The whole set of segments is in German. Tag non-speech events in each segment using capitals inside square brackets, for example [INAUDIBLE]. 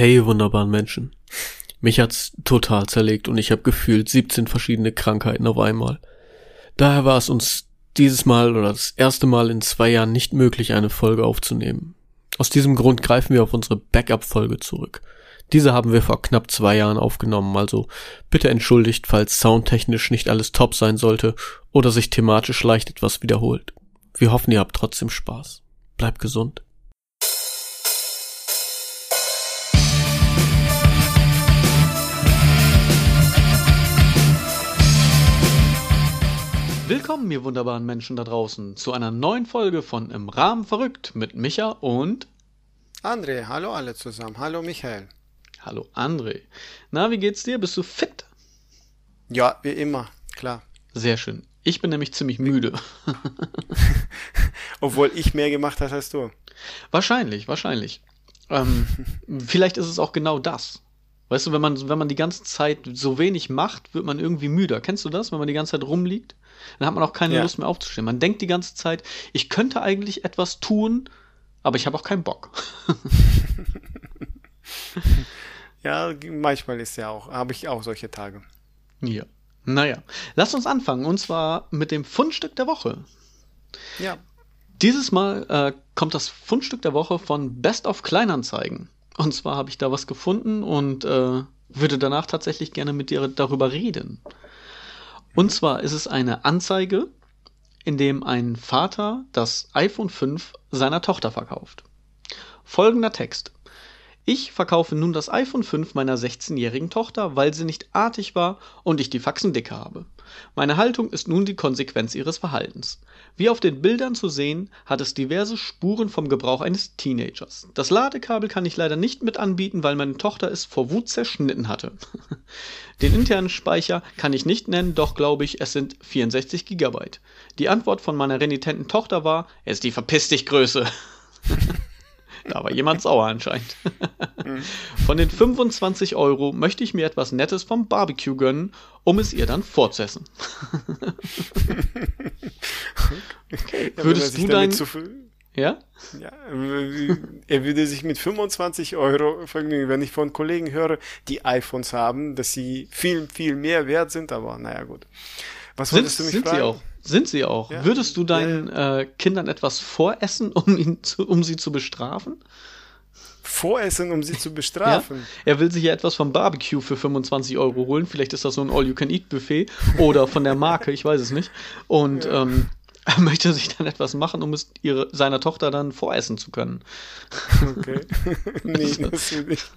Hey, wunderbaren Menschen. Mich hat's total zerlegt und ich habe gefühlt 17 verschiedene Krankheiten auf einmal. Daher war es uns dieses Mal oder das erste Mal in zwei Jahren nicht möglich, eine Folge aufzunehmen. Aus diesem Grund greifen wir auf unsere Backup-Folge zurück. Diese haben wir vor knapp zwei Jahren aufgenommen, also bitte entschuldigt, falls soundtechnisch nicht alles top sein sollte oder sich thematisch leicht etwas wiederholt. Wir hoffen, ihr habt trotzdem Spaß. Bleibt gesund. Willkommen, ihr wunderbaren Menschen da draußen, zu einer neuen Folge von Im Rahmen verrückt mit Micha und André. Hallo alle zusammen. Hallo Michael. Hallo André. Na, wie geht's dir? Bist du fit? Ja, wie immer, klar. Sehr schön. Ich bin nämlich ziemlich müde. [LAUGHS] Obwohl ich mehr gemacht habe als du. Wahrscheinlich, wahrscheinlich. Ähm, [LAUGHS] vielleicht ist es auch genau das. Weißt du, wenn man, wenn man die ganze Zeit so wenig macht, wird man irgendwie müder. Kennst du das, wenn man die ganze Zeit rumliegt? Dann hat man auch keine ja. Lust mehr aufzustehen. Man denkt die ganze Zeit, ich könnte eigentlich etwas tun, aber ich habe auch keinen Bock. [LAUGHS] ja, manchmal ist ja auch, habe ich auch solche Tage. Ja. Naja, lass uns anfangen und zwar mit dem Fundstück der Woche. Ja. Dieses Mal äh, kommt das Fundstück der Woche von Best of Kleinanzeigen. Und zwar habe ich da was gefunden und äh, würde danach tatsächlich gerne mit dir darüber reden. Und zwar ist es eine Anzeige, in dem ein Vater das iPhone 5 seiner Tochter verkauft. Folgender Text. Ich verkaufe nun das iPhone 5 meiner 16-jährigen Tochter, weil sie nicht artig war und ich die Faxen dicke habe. Meine Haltung ist nun die Konsequenz ihres Verhaltens. Wie auf den Bildern zu sehen, hat es diverse Spuren vom Gebrauch eines Teenagers. Das Ladekabel kann ich leider nicht mit anbieten, weil meine Tochter es vor Wut zerschnitten hatte. [LAUGHS] Den internen Speicher kann ich nicht nennen, doch glaube ich, es sind 64 GB. Die Antwort von meiner renitenten Tochter war, es ist die Verpiss dich Größe. [LAUGHS] Da war jemand sauer anscheinend. Mhm. [LAUGHS] Von den 25 Euro möchte ich mir etwas Nettes vom Barbecue gönnen, um es ihr dann fortzuessen. [LAUGHS] okay. Würdest du dein... Ja? ja? Er würde sich mit 25 Euro vergnügen, wenn ich von Kollegen höre, die iPhones haben, dass sie viel, viel mehr wert sind, aber naja, gut. Was würdest du mich sind fragen? Sie auch. Sind sie auch. Ja. Würdest du deinen ja, Äh, Kindern etwas voressen, [LAUGHS] um, ihn zu, um sie zu bestrafen? Voressen, um sie zu bestrafen. Ja? Er will sich ja etwas vom Barbecue für 25 Euro holen. Vielleicht ist das so ein All-You-Can-Eat-Buffet oder von der Marke, ich weiß es nicht. Und ähm, er [LAUGHS] möchte sich dann etwas machen, um es ihre, seiner Tochter dann voressen zu können. Okay. [LAUGHS] nee, das [LAUGHS] nicht.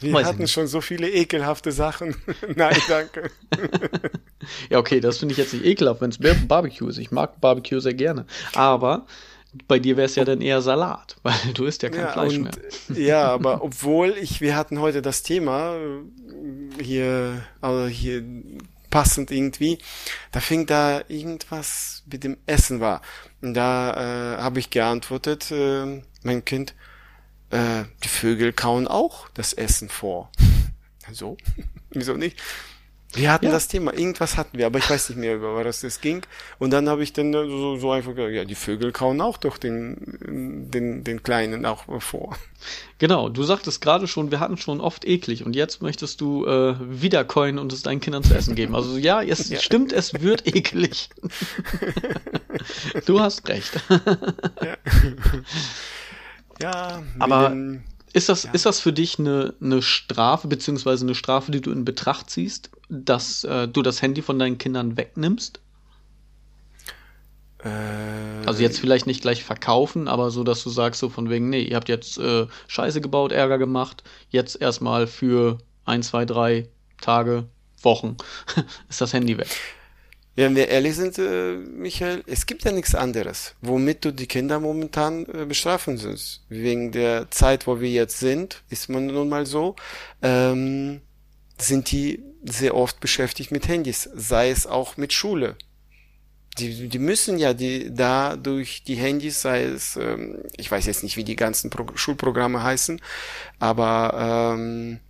Wir hatten schon so viele ekelhafte Sachen. Nein, danke. ja, okay, das finde ich jetzt nicht ekelhaft, wenn es Barbecue ist. Ich mag Barbecue sehr gerne. Aber bei dir wäre es ja dann eher Salat, weil du isst ja kein ja, Fleisch mehr. Ja, aber obwohl ich, wir hatten heute das Thema äh, hier, also hier passend irgendwie. Da fing da irgendwas mit dem Essen war. Und da äh, habe ich geantwortet, äh, mein Kind, äh, die Vögel kauen auch das Essen vor. [LAUGHS] so, [LAUGHS] wieso nicht? Wir hatten ja. das Thema, irgendwas hatten wir, aber ich weiß nicht mehr, über was es ging. Und dann habe ich dann so, so einfach gesagt, ja, die Vögel kauen auch doch den, den, den Kleinen auch vor. Genau, du sagtest gerade schon, wir hatten schon oft eklig und jetzt möchtest du äh, wieder coin und es deinen Kindern zu essen geben. Also ja, es [LAUGHS] ja. stimmt, es wird [LAUGHS] eklig. [LAUGHS] du hast recht. ja. ja aber ist das, ja. ist das für dich eine, eine Strafe, beziehungsweise eine Strafe, die du in Betracht ziehst, dass äh, du das Handy von deinen Kindern wegnimmst? Äh, also jetzt vielleicht nicht gleich verkaufen, aber so, dass du sagst, so von wegen, nee, ihr habt jetzt äh, Scheiße gebaut, Ärger gemacht, jetzt erstmal für ein, zwei, drei Tage, Wochen [LAUGHS] ist das Handy weg. Wenn wir ehrlich sind, äh, Michael, es gibt ja nichts anderes, womit du die Kinder momentan äh, bestrafen sollst. Wegen der Zeit, wo wir jetzt sind, ist man nun mal so, ähm, sind die sehr oft beschäftigt mit Handys, sei es auch mit Schule. Die, die müssen ja die, da durch die Handys, sei es, ähm, ich weiß jetzt nicht, wie die ganzen Pro Schulprogramme heißen, aber ähm,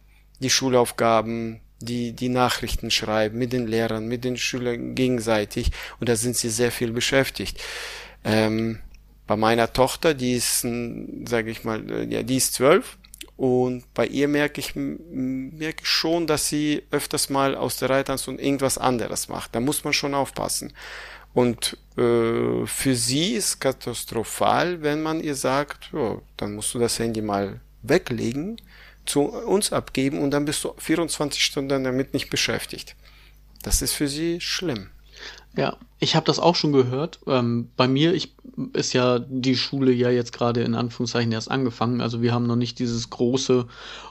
die Schulaufgaben, die die Nachrichten schreiben mit den Lehrern, mit den Schülern gegenseitig und da sind sie sehr viel beschäftigt. Ähm, bei meiner Tochter, die ist, sage ich mal, äh, ja, die ist zwölf Und bei ihr merke ich, merke ich schon, dass sie öfters mal aus der Reihe tanzt und irgendwas anderes macht. Da muss man schon aufpassen. Und äh, für sie ist katastrophal, wenn man ihr sagt, ja, dann musst du das Handy mal weglegen, zu uns abgeben und dann bist du 24 Stunden damit nicht beschäftigt. Das ist für sie schlimm. Ja, ich habe das auch schon gehört. Ähm, bei mir ich, ist ja die Schule ja jetzt gerade in Anführungszeichen erst angefangen. Also wir haben noch nicht dieses große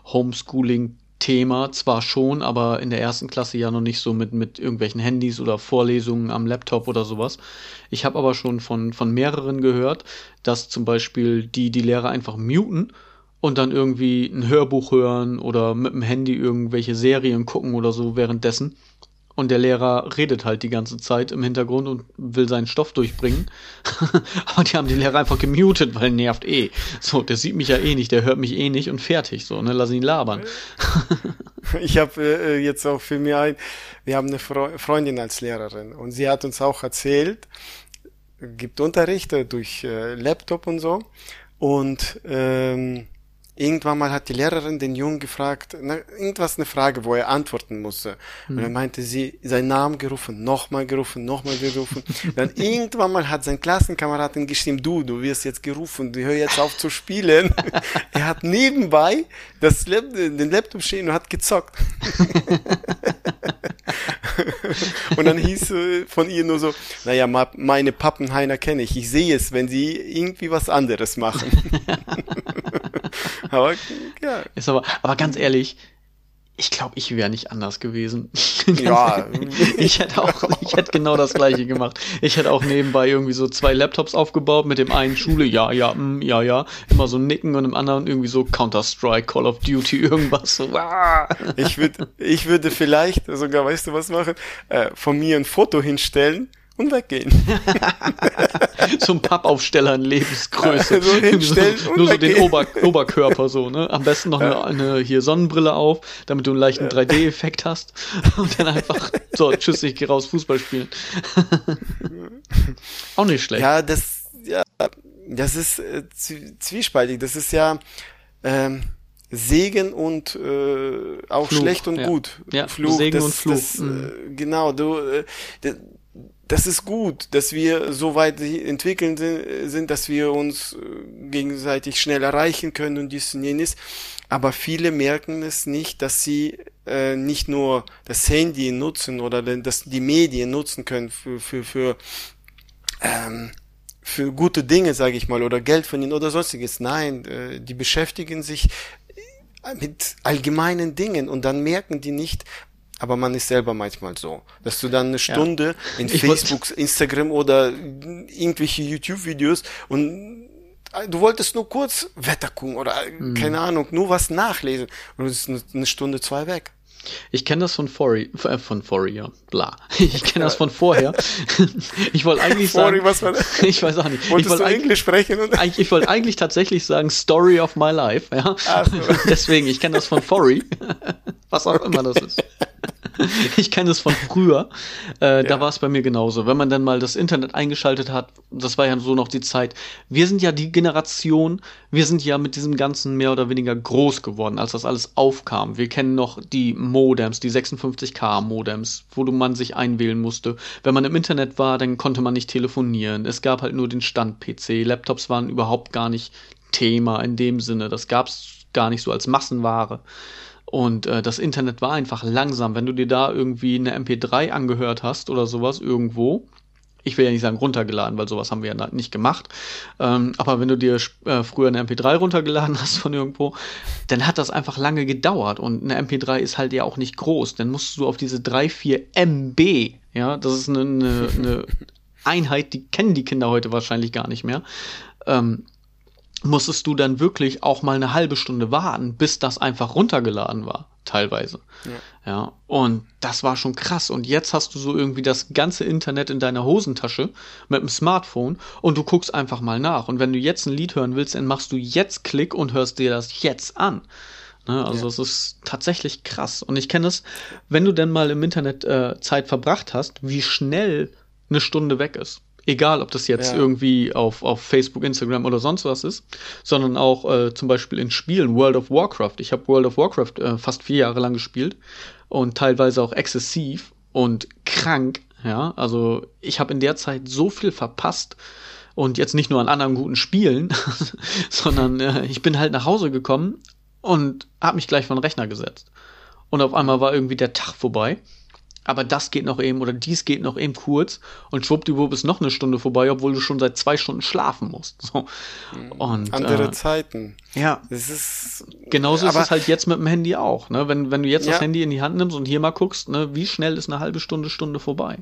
Homeschooling Thema, zwar schon, aber in der ersten Klasse ja noch nicht so mit, mit irgendwelchen Handys oder Vorlesungen am Laptop oder sowas. Ich habe aber schon von, von mehreren gehört, dass zum Beispiel die, die Lehrer einfach muten und dann irgendwie ein Hörbuch hören oder mit dem Handy irgendwelche Serien gucken oder so währenddessen. Und der Lehrer redet halt die ganze Zeit im Hintergrund und will seinen Stoff durchbringen. [LAUGHS] Aber die haben den Lehrer einfach gemutet, weil nervt eh. So, der sieht mich ja eh nicht, der hört mich eh nicht und fertig. So, ne, lass ihn labern. [LAUGHS] ich habe äh, jetzt auch für mich ein, wir haben eine Fre Freundin als Lehrerin und sie hat uns auch erzählt, gibt Unterrichte durch äh, Laptop und so. Und ähm, irgendwann mal hat die Lehrerin den Jungen gefragt, na, irgendwas eine Frage, wo er antworten musste. Mhm. Und dann meinte sie, seinen Namen gerufen, nochmal gerufen, nochmal gerufen. dann irgendwann mal hat sein Klassenkameraden geschrieben, du, du wirst jetzt gerufen, du hör jetzt auf zu spielen. [LAUGHS] er hat nebenbei das Lab den Laptop stehen und hat gezockt. [LAUGHS] und dann hieß äh, von ihr nur so, naja, meine Pappenheiner kenne ich. Ich sehe es, wenn sie irgendwie was anderes machen. [LAUGHS] [LAUGHS] aber ja. Ist aber, aber ganz ehrlich, ich glaube, ich wäre nicht anders gewesen. [LAUGHS] ja. ich hätte auch, ich hätte genau das gleiche gemacht. Ich hätte auch nebenbei irgendwie so zwei Laptops aufgebaut mit dem einen Schule, ja, ja, mm, ja, ja, immer so nicken und im anderen irgendwie so Counter-Strike, Call of Duty, irgendwas [LAUGHS] so. Ich würde, ich würde vielleicht sogar, weißt du was machen, äh, von mir ein Foto hinstellen und weggehen. [LAUGHS] so ein Pappaufsteller in Lebensgröße. [LAUGHS] so hinstellen [LAUGHS] so, und nur weggehen. so den Ober Oberkörper so, ne? Am besten noch eine, eine, hier Sonnenbrille auf, damit du einen leichten 3D-Effekt hast. Und dann einfach, so, tschüss, ich gehe raus Fußball spielen. Auch nicht schlecht. Ja, das, ja, das ist äh, zwiespaltig. Das ist ja, ähm, Segen und äh, auch Fluch, schlecht und ja. gut. Ja, Fluch, Segen das, und Fluch. Das, mhm. äh, genau, du, äh, das ist gut, dass wir so weit entwickeln sind, dass wir uns äh, gegenseitig schnell erreichen können und dies und jenes. Aber viele merken es nicht, dass sie äh, nicht nur das Handy nutzen oder dass die Medien nutzen können für, für, für, ähm, für gute Dinge, sage ich mal, oder Geld verdienen oder sonstiges. Nein, äh, die beschäftigen sich mit allgemeinen Dingen und dann merken die nicht, aber man ist selber manchmal so, dass du dann eine Stunde ja. in ich Facebook, Instagram oder irgendwelche YouTube-Videos und äh, du wolltest nur kurz Wetter gucken oder mhm. keine Ahnung, nur was nachlesen und es ist eine Stunde, zwei weg. Ich kenne das von Fori, äh, von Fori, ja, bla. Ich kenne das von vorher. [LAUGHS] Ich wollte eigentlich sagen, Fori, was war das? [LAUGHS] ich weiß auch nicht. Wolltest ich wollte du Englisch sprechen? Oder? Ich wollte eigentlich tatsächlich sagen Story of my life, ja. So. [LAUGHS] Deswegen, ich kenne das von Fori, was auch immer das ist. [LAUGHS] ich kenne es von früher. Äh, ja. Da war es bei mir genauso. Wenn man dann mal das Internet eingeschaltet hat, das war ja so noch die Zeit. Wir sind ja die Generation, wir sind ja mit diesem Ganzen mehr oder weniger groß geworden, als das alles aufkam. Wir kennen noch die Modems, die 56k Modems, wo man sich einwählen musste. Wenn man im Internet war, dann konnte man nicht telefonieren. Es gab halt nur den Stand-PC. Laptops waren überhaupt gar nicht Thema in dem Sinne. Das gab es gar nicht so als Massenware. Und äh, das Internet war einfach langsam. Wenn du dir da irgendwie eine MP3 angehört hast oder sowas irgendwo, ich will ja nicht sagen runtergeladen, weil sowas haben wir ja nicht gemacht. Ähm, aber wenn du dir äh, früher eine MP3 runtergeladen [LAUGHS] hast von irgendwo, dann hat das einfach lange gedauert. Und eine MP3 ist halt ja auch nicht groß. Dann musst du auf diese 3, 4 MB, ja, das ist eine, eine, eine [LAUGHS] Einheit, die kennen die Kinder heute wahrscheinlich gar nicht mehr. Ähm, musstest du dann wirklich auch mal eine halbe Stunde warten, bis das einfach runtergeladen war, teilweise. Ja. ja. Und das war schon krass. Und jetzt hast du so irgendwie das ganze Internet in deiner Hosentasche mit dem Smartphone und du guckst einfach mal nach. Und wenn du jetzt ein Lied hören willst, dann machst du jetzt Klick und hörst dir das jetzt an. Ne, also es ist tatsächlich krass. Und ich kenne es, wenn du denn mal im Internet äh, Zeit verbracht hast, wie schnell eine Stunde weg ist. Egal, ob das jetzt Ja. irgendwie auf, auf Facebook, Instagram oder sonst was ist, sondern auch äh, zum Beispiel in Spielen, World of Warcraft. Ich habe World of Warcraft äh, fast vier Jahre lang gespielt und teilweise auch exzessiv und krank. Ja, also ich habe in der Zeit so viel verpasst und jetzt nicht nur an anderen guten Spielen, [LAUGHS] sondern äh, ich bin halt nach Hause gekommen und habe mich gleich vor den Rechner gesetzt. Und auf einmal war irgendwie der Tag vorbei. Aber das geht noch eben oder dies geht noch eben kurz und schwuppdiwupp ist noch eine Stunde vorbei, obwohl du schon seit zwei Stunden schlafen musst. So. Und Andere äh, Zeiten. ja, Das ist. genauso ist aber- es halt jetzt mit dem Handy auch. Ne? Wenn, wenn du jetzt Ja. das Handy in die Hand nimmst und hier mal guckst, ne, wie schnell ist eine halbe Stunde, Stunde vorbei.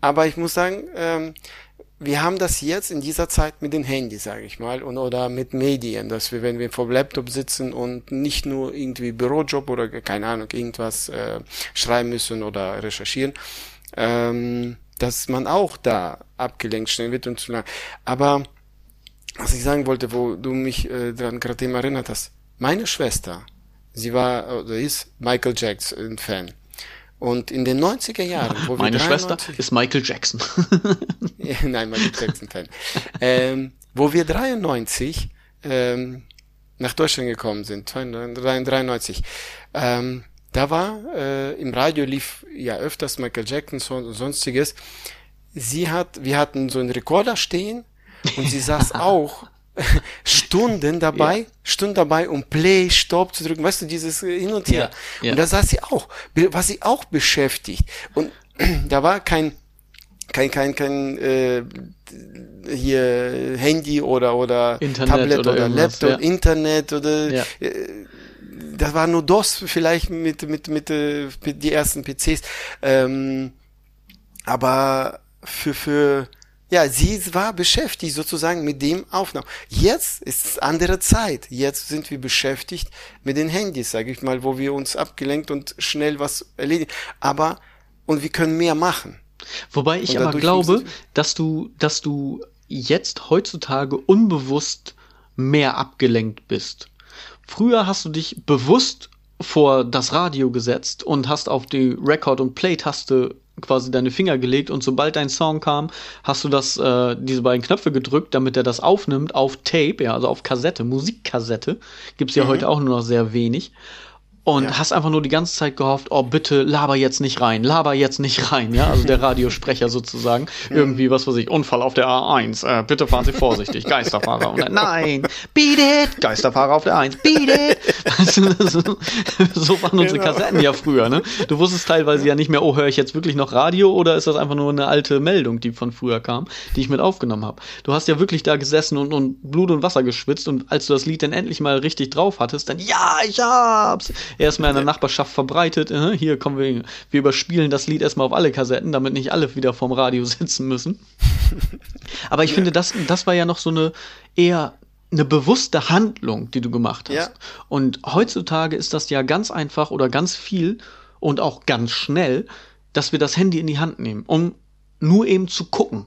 Aber ich muss sagen, ähm, wir haben das jetzt in dieser Zeit mit den Handys, sage ich mal, und oder mit Medien, dass wir, wenn wir vor dem Laptop sitzen und nicht nur irgendwie Bürojob oder keine Ahnung irgendwas äh, schreiben müssen oder recherchieren, ähm, dass man auch da abgelenkt schnell wird und zu lang. Aber was ich sagen wollte, wo du mich äh, daran gerade eben erinnert hast, meine Schwester, sie war oder ist Michael Jackson Fan. Und in den 90er Jahren, wo wir Meine Schwester 93 ist Michael Jackson. [LAUGHS] ja, Nein, Michael Jackson-Fan. ähm, wo wir 93 ähm, nach Deutschland gekommen sind, 93, ähm, da war äh, im Radio lief ja öfters Michael Jackson so- und sonstiges. Sie hat, wir hatten so einen Rekorder stehen und sie saß [LAUGHS] auch [LAUGHS] Stunden dabei, Stunden dabei, um Play, Stopp zu drücken, weißt du, dieses Hin und Her. Ja, ja. Und da saß sie auch, war sie auch beschäftigt. Und [CLEARS THROAT] da war kein, kein, kein, kein äh, hier Handy oder oder Internet Tablet oder oder, Laptop, ja. Internet oder Ja. äh, das war nur DOS vielleicht mit mit mit, äh, die ersten PCs. Ähm, aber für für ja, sie war beschäftigt sozusagen mit dem Aufnahmen. Jetzt ist es andere Zeit. Jetzt sind wir beschäftigt mit den Handys, sage ich mal, wo wir uns abgelenkt und schnell was erledigen. Aber und wir können mehr machen. Wobei ich aber glaube, dass du, dass du jetzt heutzutage unbewusst mehr abgelenkt bist. Früher hast du dich bewusst vor das Radio gesetzt und hast auf die Record- und Play-Taste quasi deine Finger gelegt und sobald dein Song kam, hast du das, äh, diese beiden Knöpfe gedrückt, damit er das aufnimmt auf Tape, ja, also auf Kassette, Musikkassette. Gibt's ja heute auch nur noch sehr wenig. Und Ja. hast einfach nur die ganze Zeit gehofft, oh bitte laber jetzt nicht rein, laber jetzt nicht rein, ja, also der [LAUGHS] Radiosprecher sozusagen, irgendwie, was weiß ich, Unfall auf der A1, äh, bitte fahren Sie vorsichtig, [LAUGHS] Geisterfahrer, und dann, nein, beat it, Geisterfahrer auf der 1, beat it, [LAUGHS] weißt du, so, so waren unsere Genau. Kassetten ja früher, ne, du wusstest teilweise ja nicht mehr, oh, höre ich jetzt wirklich noch Radio oder ist das einfach nur eine alte Meldung, die von früher kam, die ich mit aufgenommen habe. Du hast ja wirklich da gesessen und, und Blut und Wasser geschwitzt und als du das Lied dann endlich mal richtig drauf hattest, dann, ja, ich hab's, erstmal in der Nachbarschaft verbreitet, hier kommen wir, wir überspielen das Lied erstmal auf alle Kassetten, damit nicht alle wieder vorm Radio [LAUGHS] sitzen müssen. Aber ich finde, das, das war ja noch so eine eher eine bewusste Handlung, die du gemacht hast. Ja. Und heutzutage ist das ja ganz einfach oder ganz viel und auch ganz schnell, dass wir das Handy in die Hand nehmen, um nur eben zu gucken.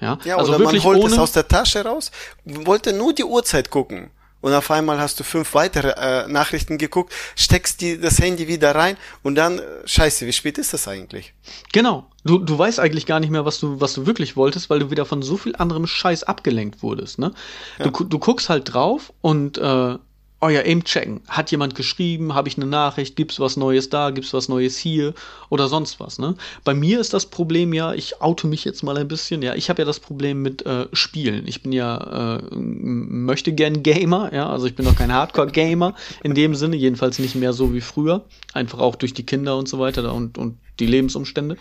Ja, Ja, also oder man wirklich holt ohne. es aus der Tasche raus, wollte nur die Uhrzeit gucken. Und auf einmal hast du fünf weitere äh, Nachrichten geguckt, steckst die, das Handy wieder rein und dann, äh, scheiße, wie spät ist das eigentlich? Genau. Du, du weißt eigentlich gar nicht mehr, was du, was du wirklich wolltest, weil du wieder von so viel anderem Scheiß abgelenkt wurdest. Ne? Du, gu- du guckst halt drauf und äh, oh ja, eben checken. Hat jemand geschrieben? Habe ich eine Nachricht? Gibt's was Neues da? Gibt's was Neues hier? Oder sonst was. Ne? Bei mir ist das Problem ja, ich oute mich jetzt mal ein bisschen. Ja, ich habe ja das Problem mit äh, Spielen. Ich bin ja äh, möchte gern Gamer. Ja, also ich bin noch kein Hardcore-Gamer in dem Sinne. Jedenfalls nicht mehr so wie früher. Einfach auch durch die Kinder und so weiter und und die Lebensumstände.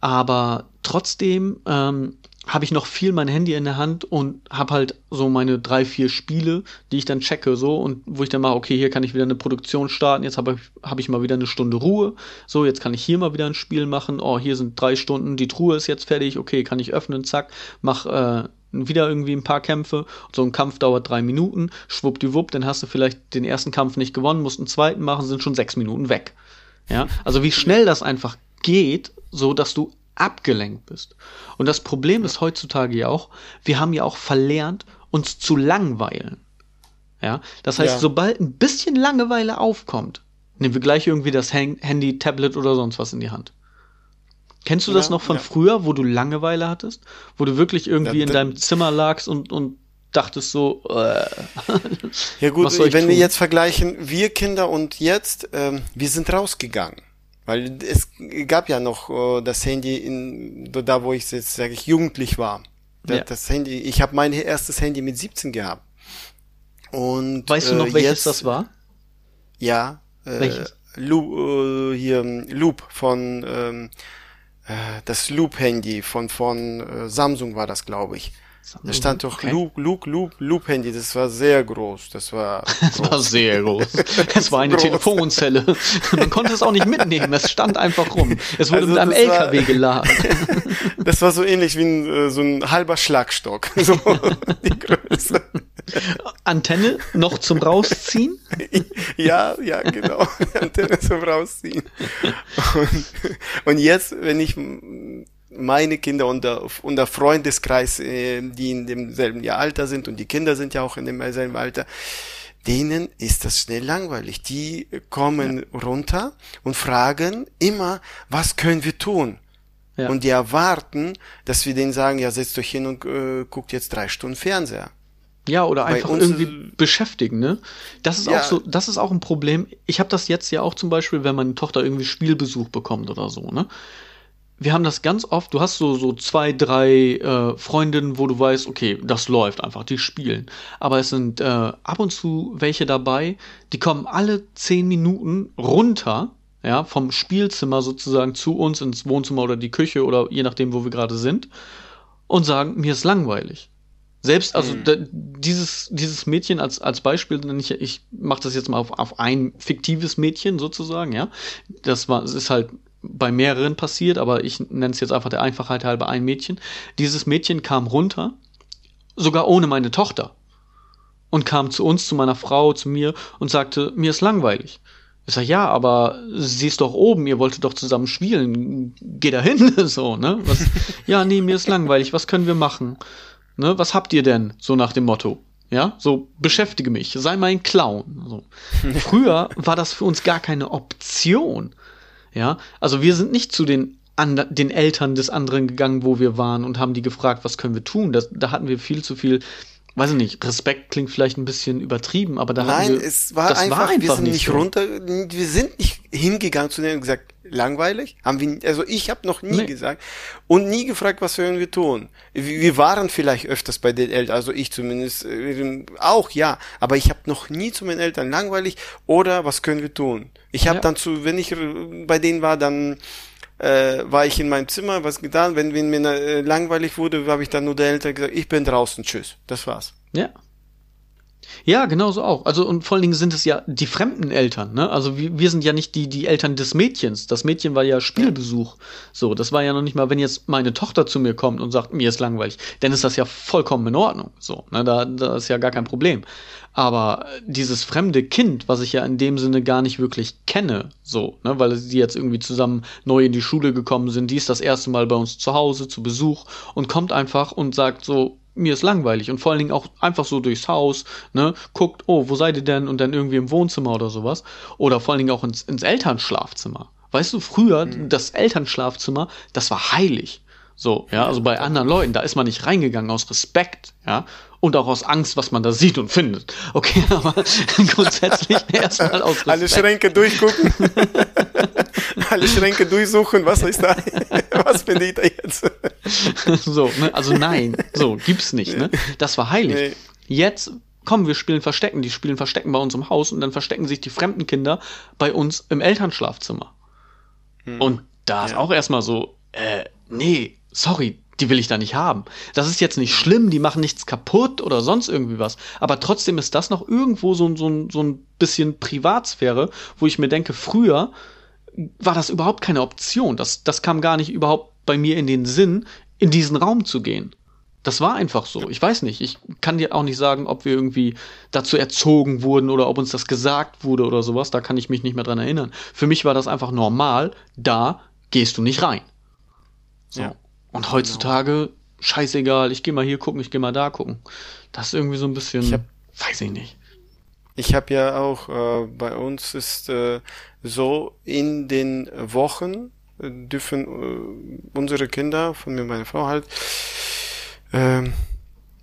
Aber trotzdem ähm, habe ich noch viel mein Handy in der Hand und habe halt so meine drei, vier Spiele, die ich dann checke, so. Und wo ich dann mache, okay, hier kann ich wieder eine Produktion starten, jetzt habe ich, hab ich mal wieder eine Stunde Ruhe, so, jetzt kann ich hier mal wieder ein Spiel machen, oh, hier sind drei Stunden, die Truhe ist jetzt fertig, okay, kann ich öffnen, zack, mach äh, wieder irgendwie ein paar Kämpfe. So ein Kampf dauert drei Minuten, schwuppdiwupp, dann hast du vielleicht den ersten Kampf nicht gewonnen, musst einen zweiten machen, sind schon sechs Minuten weg. Ja, also wie schnell das einfach geht, so dass du abgelenkt bist. Und das Problem ist heutzutage ja auch, wir haben ja auch verlernt, uns zu langweilen. Ja, das heißt, Ja. sobald ein bisschen Langeweile aufkommt, nehmen wir gleich irgendwie das Han- Handy, Tablet oder sonst was in die Hand. Kennst du das noch von ja. früher, wo du Langeweile hattest? Wo du wirklich irgendwie ja, in deinem Zimmer lagst und, und dachtest so, äh, Ja gut, wenn tun? wir jetzt vergleichen, wir Kinder und jetzt, ähm, wir sind rausgegangen. Weil es gab ja noch äh, das Handy in da, wo ich jetzt sage ich jugendlich war. Das, ja. das Handy, ich habe mein erstes Handy mit 17 gehabt. Und weißt du noch, äh, welches jetzt, das war? Ja, äh, welches? Loop, äh, hier Loop von ähm, äh, das Loop-Handy von von äh, Samsung war das, glaube ich. Da stand doch okay. Loop, Loop, Loop, Loop Handy. Das war sehr groß. Das war. [LAUGHS] Das war sehr groß. Es war eine groß. Telefonzelle. [LAUGHS] Man konnte es auch nicht mitnehmen. Es stand einfach rum. Es wurde also mit einem LKW war, geladen. [LAUGHS] Das war so ähnlich wie ein, äh, so ein halber Schlagstock. So die Größe. Antenne noch zum Rausziehen? Ja, ja, genau. Antenne zum Rausziehen. Und, und jetzt, wenn ich meine Kinder und der, und der Freundeskreis, äh, die in demselben Jahr Alter sind und die Kinder sind ja auch in demselben Alter, denen ist das schnell langweilig. Die kommen ja. runter und fragen immer, was können wir tun? Ja. Und die erwarten, dass wir denen sagen, ja, setzt euch hin und äh, guckt jetzt drei Stunden Fernseher. Ja, oder einfach irgendwie beschäftigen, ne? Das ist ja. auch so, das ist auch ein Problem. Ich habe das jetzt ja auch zum Beispiel, wenn meine Tochter irgendwie Spielbesuch bekommt oder so, ne? Wir haben das ganz oft, du hast so, so zwei, drei äh, Freundinnen, wo du weißt, okay, das läuft einfach, die spielen. Aber es sind äh, ab und zu welche dabei, die kommen alle zehn Minuten runter, ja, vom Spielzimmer sozusagen zu uns ins Wohnzimmer oder die Küche oder je nachdem, wo wir gerade sind, und sagen, mir ist langweilig. Selbst, also mhm. dieses, dieses Mädchen als, als Beispiel, ich, ich mache das jetzt mal auf, auf ein fiktives Mädchen sozusagen, ja. Das war, es ist halt bei mehreren passiert, aber ich nenne es jetzt einfach der Einfachheit halber ein Mädchen. Dieses Mädchen kam runter, sogar ohne meine Tochter. Und kam zu uns, zu meiner Frau, zu mir und sagte, mir ist langweilig. Ich sag, ja, aber sie ist doch oben, ihr wolltet doch zusammen spielen. Geh da hin, [LAUGHS] so, ne? Was, ja, nee, mir ist langweilig, was können wir machen? Ne, was habt ihr denn? So nach dem Motto. Ja, so beschäftige mich, sei mein Clown. So. [LAUGHS] Früher war das für uns gar keine Option. Ja, also wir sind nicht zu den den Eltern des anderen gegangen, wo wir waren und haben die gefragt, was können wir tun. Das, da hatten wir viel zu viel, weiß ich nicht, Respekt klingt vielleicht ein bisschen übertrieben, aber da Nein, hatten wir, es war das einfach, war einfach wir sind nicht, so. runter, wir sind nicht hingegangen zu denen und gesagt, langweilig? Haben wir, also ich habe noch nie nee. gesagt und nie gefragt, was wir irgendwie tun. Wir waren vielleicht öfters bei den Eltern, also ich zumindest äh, auch, ja, aber ich habe noch nie zu meinen Eltern langweilig oder was können wir tun? Ich habe ja. dann zu, wenn ich bei denen war, dann äh, war ich in meinem Zimmer, was getan. Wenn, wenn mir äh, langweilig wurde, habe ich dann nur der Eltern gesagt, ich bin draußen, tschüss. Das war's. Ja, ja, genau so auch. Also und vor allen Dingen sind es ja die fremden Eltern, ne? Also wir, wir sind ja nicht die, die Eltern des Mädchens. Das Mädchen war ja Spielbesuch. So, das war ja noch nicht mal, wenn jetzt meine Tochter zu mir kommt und sagt, mir ist langweilig, dann ist das ja vollkommen in Ordnung. So, ne? Da, da ist ja gar kein Problem. Aber dieses fremde Kind, was ich ja in dem Sinne gar nicht wirklich kenne, so, ne, weil sie jetzt irgendwie zusammen neu in die Schule gekommen sind, die ist das erste Mal bei uns zu Hause zu Besuch und kommt einfach und sagt so, mir ist langweilig und vor allen Dingen auch einfach so durchs Haus, ne, guckt, oh, wo seid ihr denn und dann irgendwie im Wohnzimmer oder sowas oder vor allen Dingen auch ins, ins Elternschlafzimmer. Weißt du, früher mhm. das Elternschlafzimmer, das war heilig. So, ja, also bei anderen Leuten, da ist man nicht reingegangen aus Respekt, ja, und auch aus Angst, was man da sieht und findet. Okay, [LAUGHS] aber grundsätzlich [LAUGHS] erstmal aus Respekt. Alle Schränke durchgucken. [LAUGHS] Alle Schränke durchsuchen, was ist da? Was finde ich da jetzt? so, ne, also nein, so, gibt's nicht, ne? Das war heilig. Nee. Jetzt komm, wir spielen Verstecken. Die spielen Verstecken bei uns im Haus und dann verstecken sich die fremden Kinder bei uns im Elternschlafzimmer. Hm. Und da ist ja. auch erstmal so, äh, nee, sorry, die will ich da nicht haben. Das ist jetzt nicht schlimm, die machen nichts kaputt oder sonst irgendwie was. Aber trotzdem ist das noch irgendwo so, so, so ein bisschen Privatsphäre, wo ich mir denke, früher war das überhaupt keine Option. Das, das kam gar nicht überhaupt bei mir in den Sinn, in diesen Raum zu gehen. Das war einfach so. Ich weiß nicht. Ich kann dir auch nicht sagen, ob wir irgendwie dazu erzogen wurden oder ob uns das gesagt wurde oder sowas. Da kann ich mich nicht mehr dran erinnern. Für mich war das einfach normal. Da gehst du nicht rein. So. Ja. Und genau. heutzutage, genau. scheißegal, ich gehe mal hier gucken, ich gehe mal da gucken. Das ist irgendwie so ein bisschen, ich hab, weiß ich nicht. Ich habe ja auch, äh, bei uns ist äh, so in den Wochen, äh, dürfen äh, unsere Kinder, von mir meine Frau halt, äh,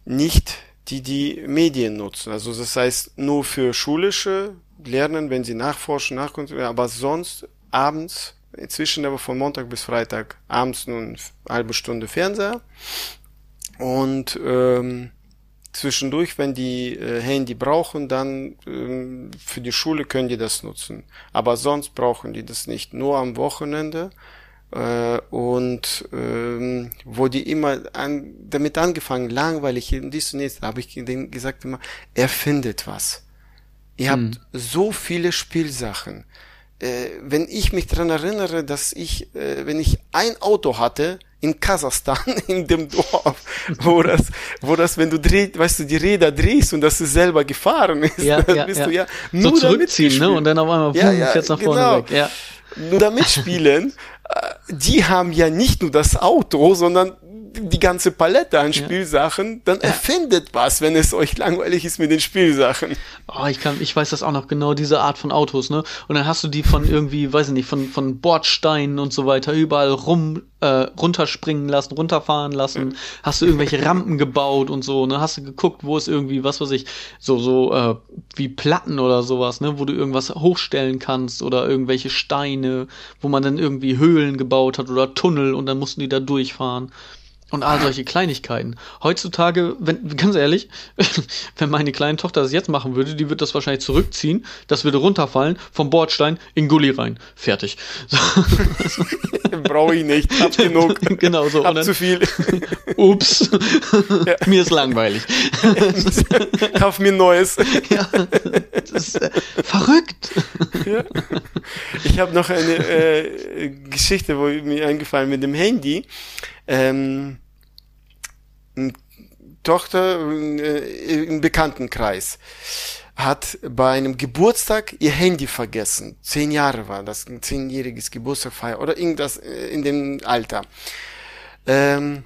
nicht die die Medien nutzen. Also das heißt nur für schulische Lernen, wenn sie nachforschen, nachkontrollieren, aber sonst abends, inzwischen aber von Montag bis Freitag, abends nur eine halbe Stunde Fernseher und ähm, zwischendurch, wenn die äh, Handy brauchen, dann ähm, für die Schule können die das nutzen. Aber sonst brauchen die das nicht. Nur am Wochenende äh, und ähm, wo die immer an, damit angefangen, langweilig und dies und das, habe ich denen gesagt immer, erfindet was. Ihr habt hm. so viele Spielsachen. Äh, wenn ich mich dran erinnere, dass ich, äh, wenn ich ein Auto hatte, in Kasachstan, [LAUGHS] in dem Dorf, wo das, wo das, wenn du drehst, weißt du, die Räder drehst und das selber gefahren ist, ja, dann ja, bist ja. du ja nur so zurückziehen, ne? Und dann auf einmal ja, ja, fährt's nach vorne genau. weg. Ja. Nur damit spielen, [LAUGHS] äh, die haben ja nicht nur das Auto, sondern die ganze Palette an Spielsachen, dann ja. erfindet was, wenn es euch langweilig ist mit den Spielsachen. Oh, ich kann, ich weiß das auch noch genau, diese Art von Autos, ne? Und dann hast du die von irgendwie, weiß ich nicht, von, von Bordsteinen und so weiter überall rum, äh, runterspringen lassen, runterfahren lassen. Hast du irgendwelche Rampen gebaut und so, ne? Hast du geguckt, wo es irgendwie, was weiß ich, so, so, äh, wie Platten oder sowas, ne? Wo du irgendwas hochstellen kannst oder irgendwelche Steine, wo man dann irgendwie Höhlen gebaut hat oder Tunnel und dann mussten die da durchfahren. Und all solche Kleinigkeiten. Heutzutage, wenn, ganz ehrlich, [LAUGHS] wenn meine kleine Tochter das jetzt machen würde, die würde das wahrscheinlich zurückziehen, das würde runterfallen, vom Bordstein in Gully rein. Fertig. So. [LAUGHS] Brauche ich nicht, hab genug. [LAUGHS] genau so. Hab dann, zu viel. Ups. Ja. Mir ist langweilig. Kauf mir Neues. ja, das ist äh, verrückt. Ja. Ich habe noch eine äh, Geschichte, wo mir eingefallen mit dem Handy. Ähm, Tochter äh, im Bekanntenkreis hat bei einem Geburtstag ihr Handy vergessen. Zehn Jahre war das, ein zehnjähriges Geburtstagfeier oder irgendwas äh, in dem Alter. Ähm,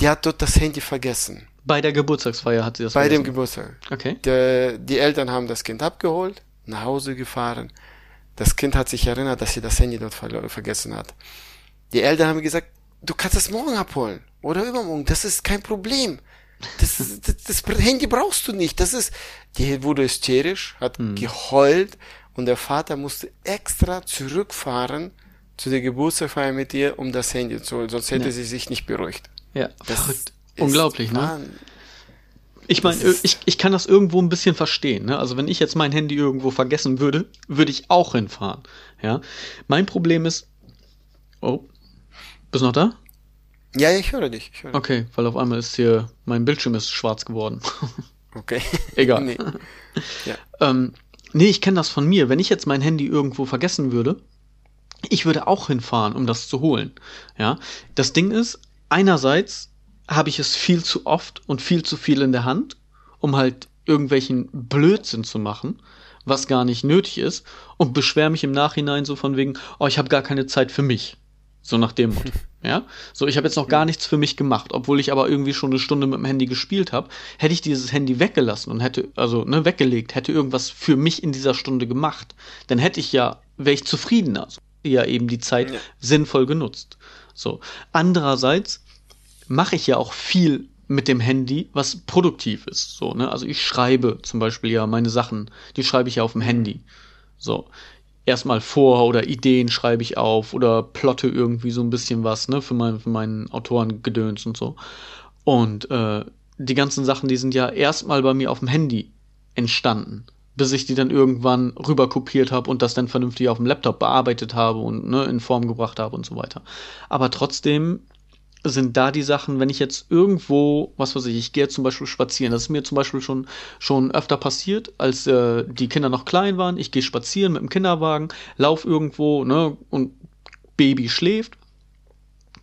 die hat dort das Handy vergessen. Bei der Geburtstagsfeier hat sie das Bei vergessen? dem Geburtstag. Okay. Der, die Eltern haben das Kind abgeholt, nach Hause gefahren. Das Kind hat sich erinnert, dass sie das Handy dort ver vergessen hat. Die Eltern haben gesagt, du kannst es morgen abholen oder übermorgen, das ist kein Problem. Das, das, das Handy brauchst du nicht. Das ist, die wurde hysterisch, hat hm. geheult und der Vater musste extra zurückfahren zu der Geburtstagsfeier mit ihr, um das Handy zu holen, sonst hätte ja. sie sich nicht beruhigt. Ja, das verrückt. Unglaublich, ne? Ich meine, ich, ich kann das irgendwo ein bisschen verstehen. Ne? Also wenn ich jetzt mein Handy irgendwo vergessen würde, würde ich auch hinfahren. Ja. Mein Problem ist. Oh, bist du noch da? Ja, ich höre dich. Ich höre okay, weil auf einmal ist hier, mein Bildschirm ist schwarz geworden. [LAUGHS] okay. Egal. [LAUGHS] nee. Ja. Ähm, nee, ich kenne das von mir. Wenn ich jetzt mein Handy irgendwo vergessen würde, ich würde auch hinfahren, um das zu holen. Ja. Das Ding ist, einerseits habe ich es viel zu oft und viel zu viel in der Hand, um halt irgendwelchen Blödsinn zu machen, was gar nicht nötig ist, und beschwere mich im Nachhinein so von wegen, oh, ich habe gar keine Zeit für mich. So nach dem Motto. [LAUGHS] Ja? So, ich habe jetzt noch gar nichts für mich gemacht, obwohl ich aber irgendwie schon eine Stunde mit dem Handy gespielt habe. Hätte ich dieses Handy weggelassen und hätte, also, ne, weggelegt, hätte irgendwas für mich in dieser Stunde gemacht, dann hätte ich ja, wäre ich zufriedener. Also, ja eben die Zeit ja. sinnvoll genutzt. So. Andererseits mache ich ja auch viel mit dem Handy, was produktiv ist. So, ne? Also ich schreibe zum Beispiel ja meine Sachen, die schreibe ich ja auf dem Handy. So erstmal vor oder Ideen schreibe ich auf oder plotte irgendwie so ein bisschen was, ne, für, mein, für meinen Autorengedöns und so. Und äh, die ganzen Sachen, die sind ja erstmal bei mir auf dem Handy entstanden, bis ich die dann irgendwann rüber kopiert habe und das dann vernünftig auf dem Laptop bearbeitet habe und ne, in Form gebracht habe und so weiter. Aber trotzdem sind da die Sachen, wenn ich jetzt irgendwo, was weiß ich, ich gehe zum Beispiel spazieren. Das ist mir zum Beispiel schon, schon öfter passiert, als äh, die Kinder noch klein waren. Ich gehe spazieren mit dem Kinderwagen, lauf irgendwo, ne, und Baby schläft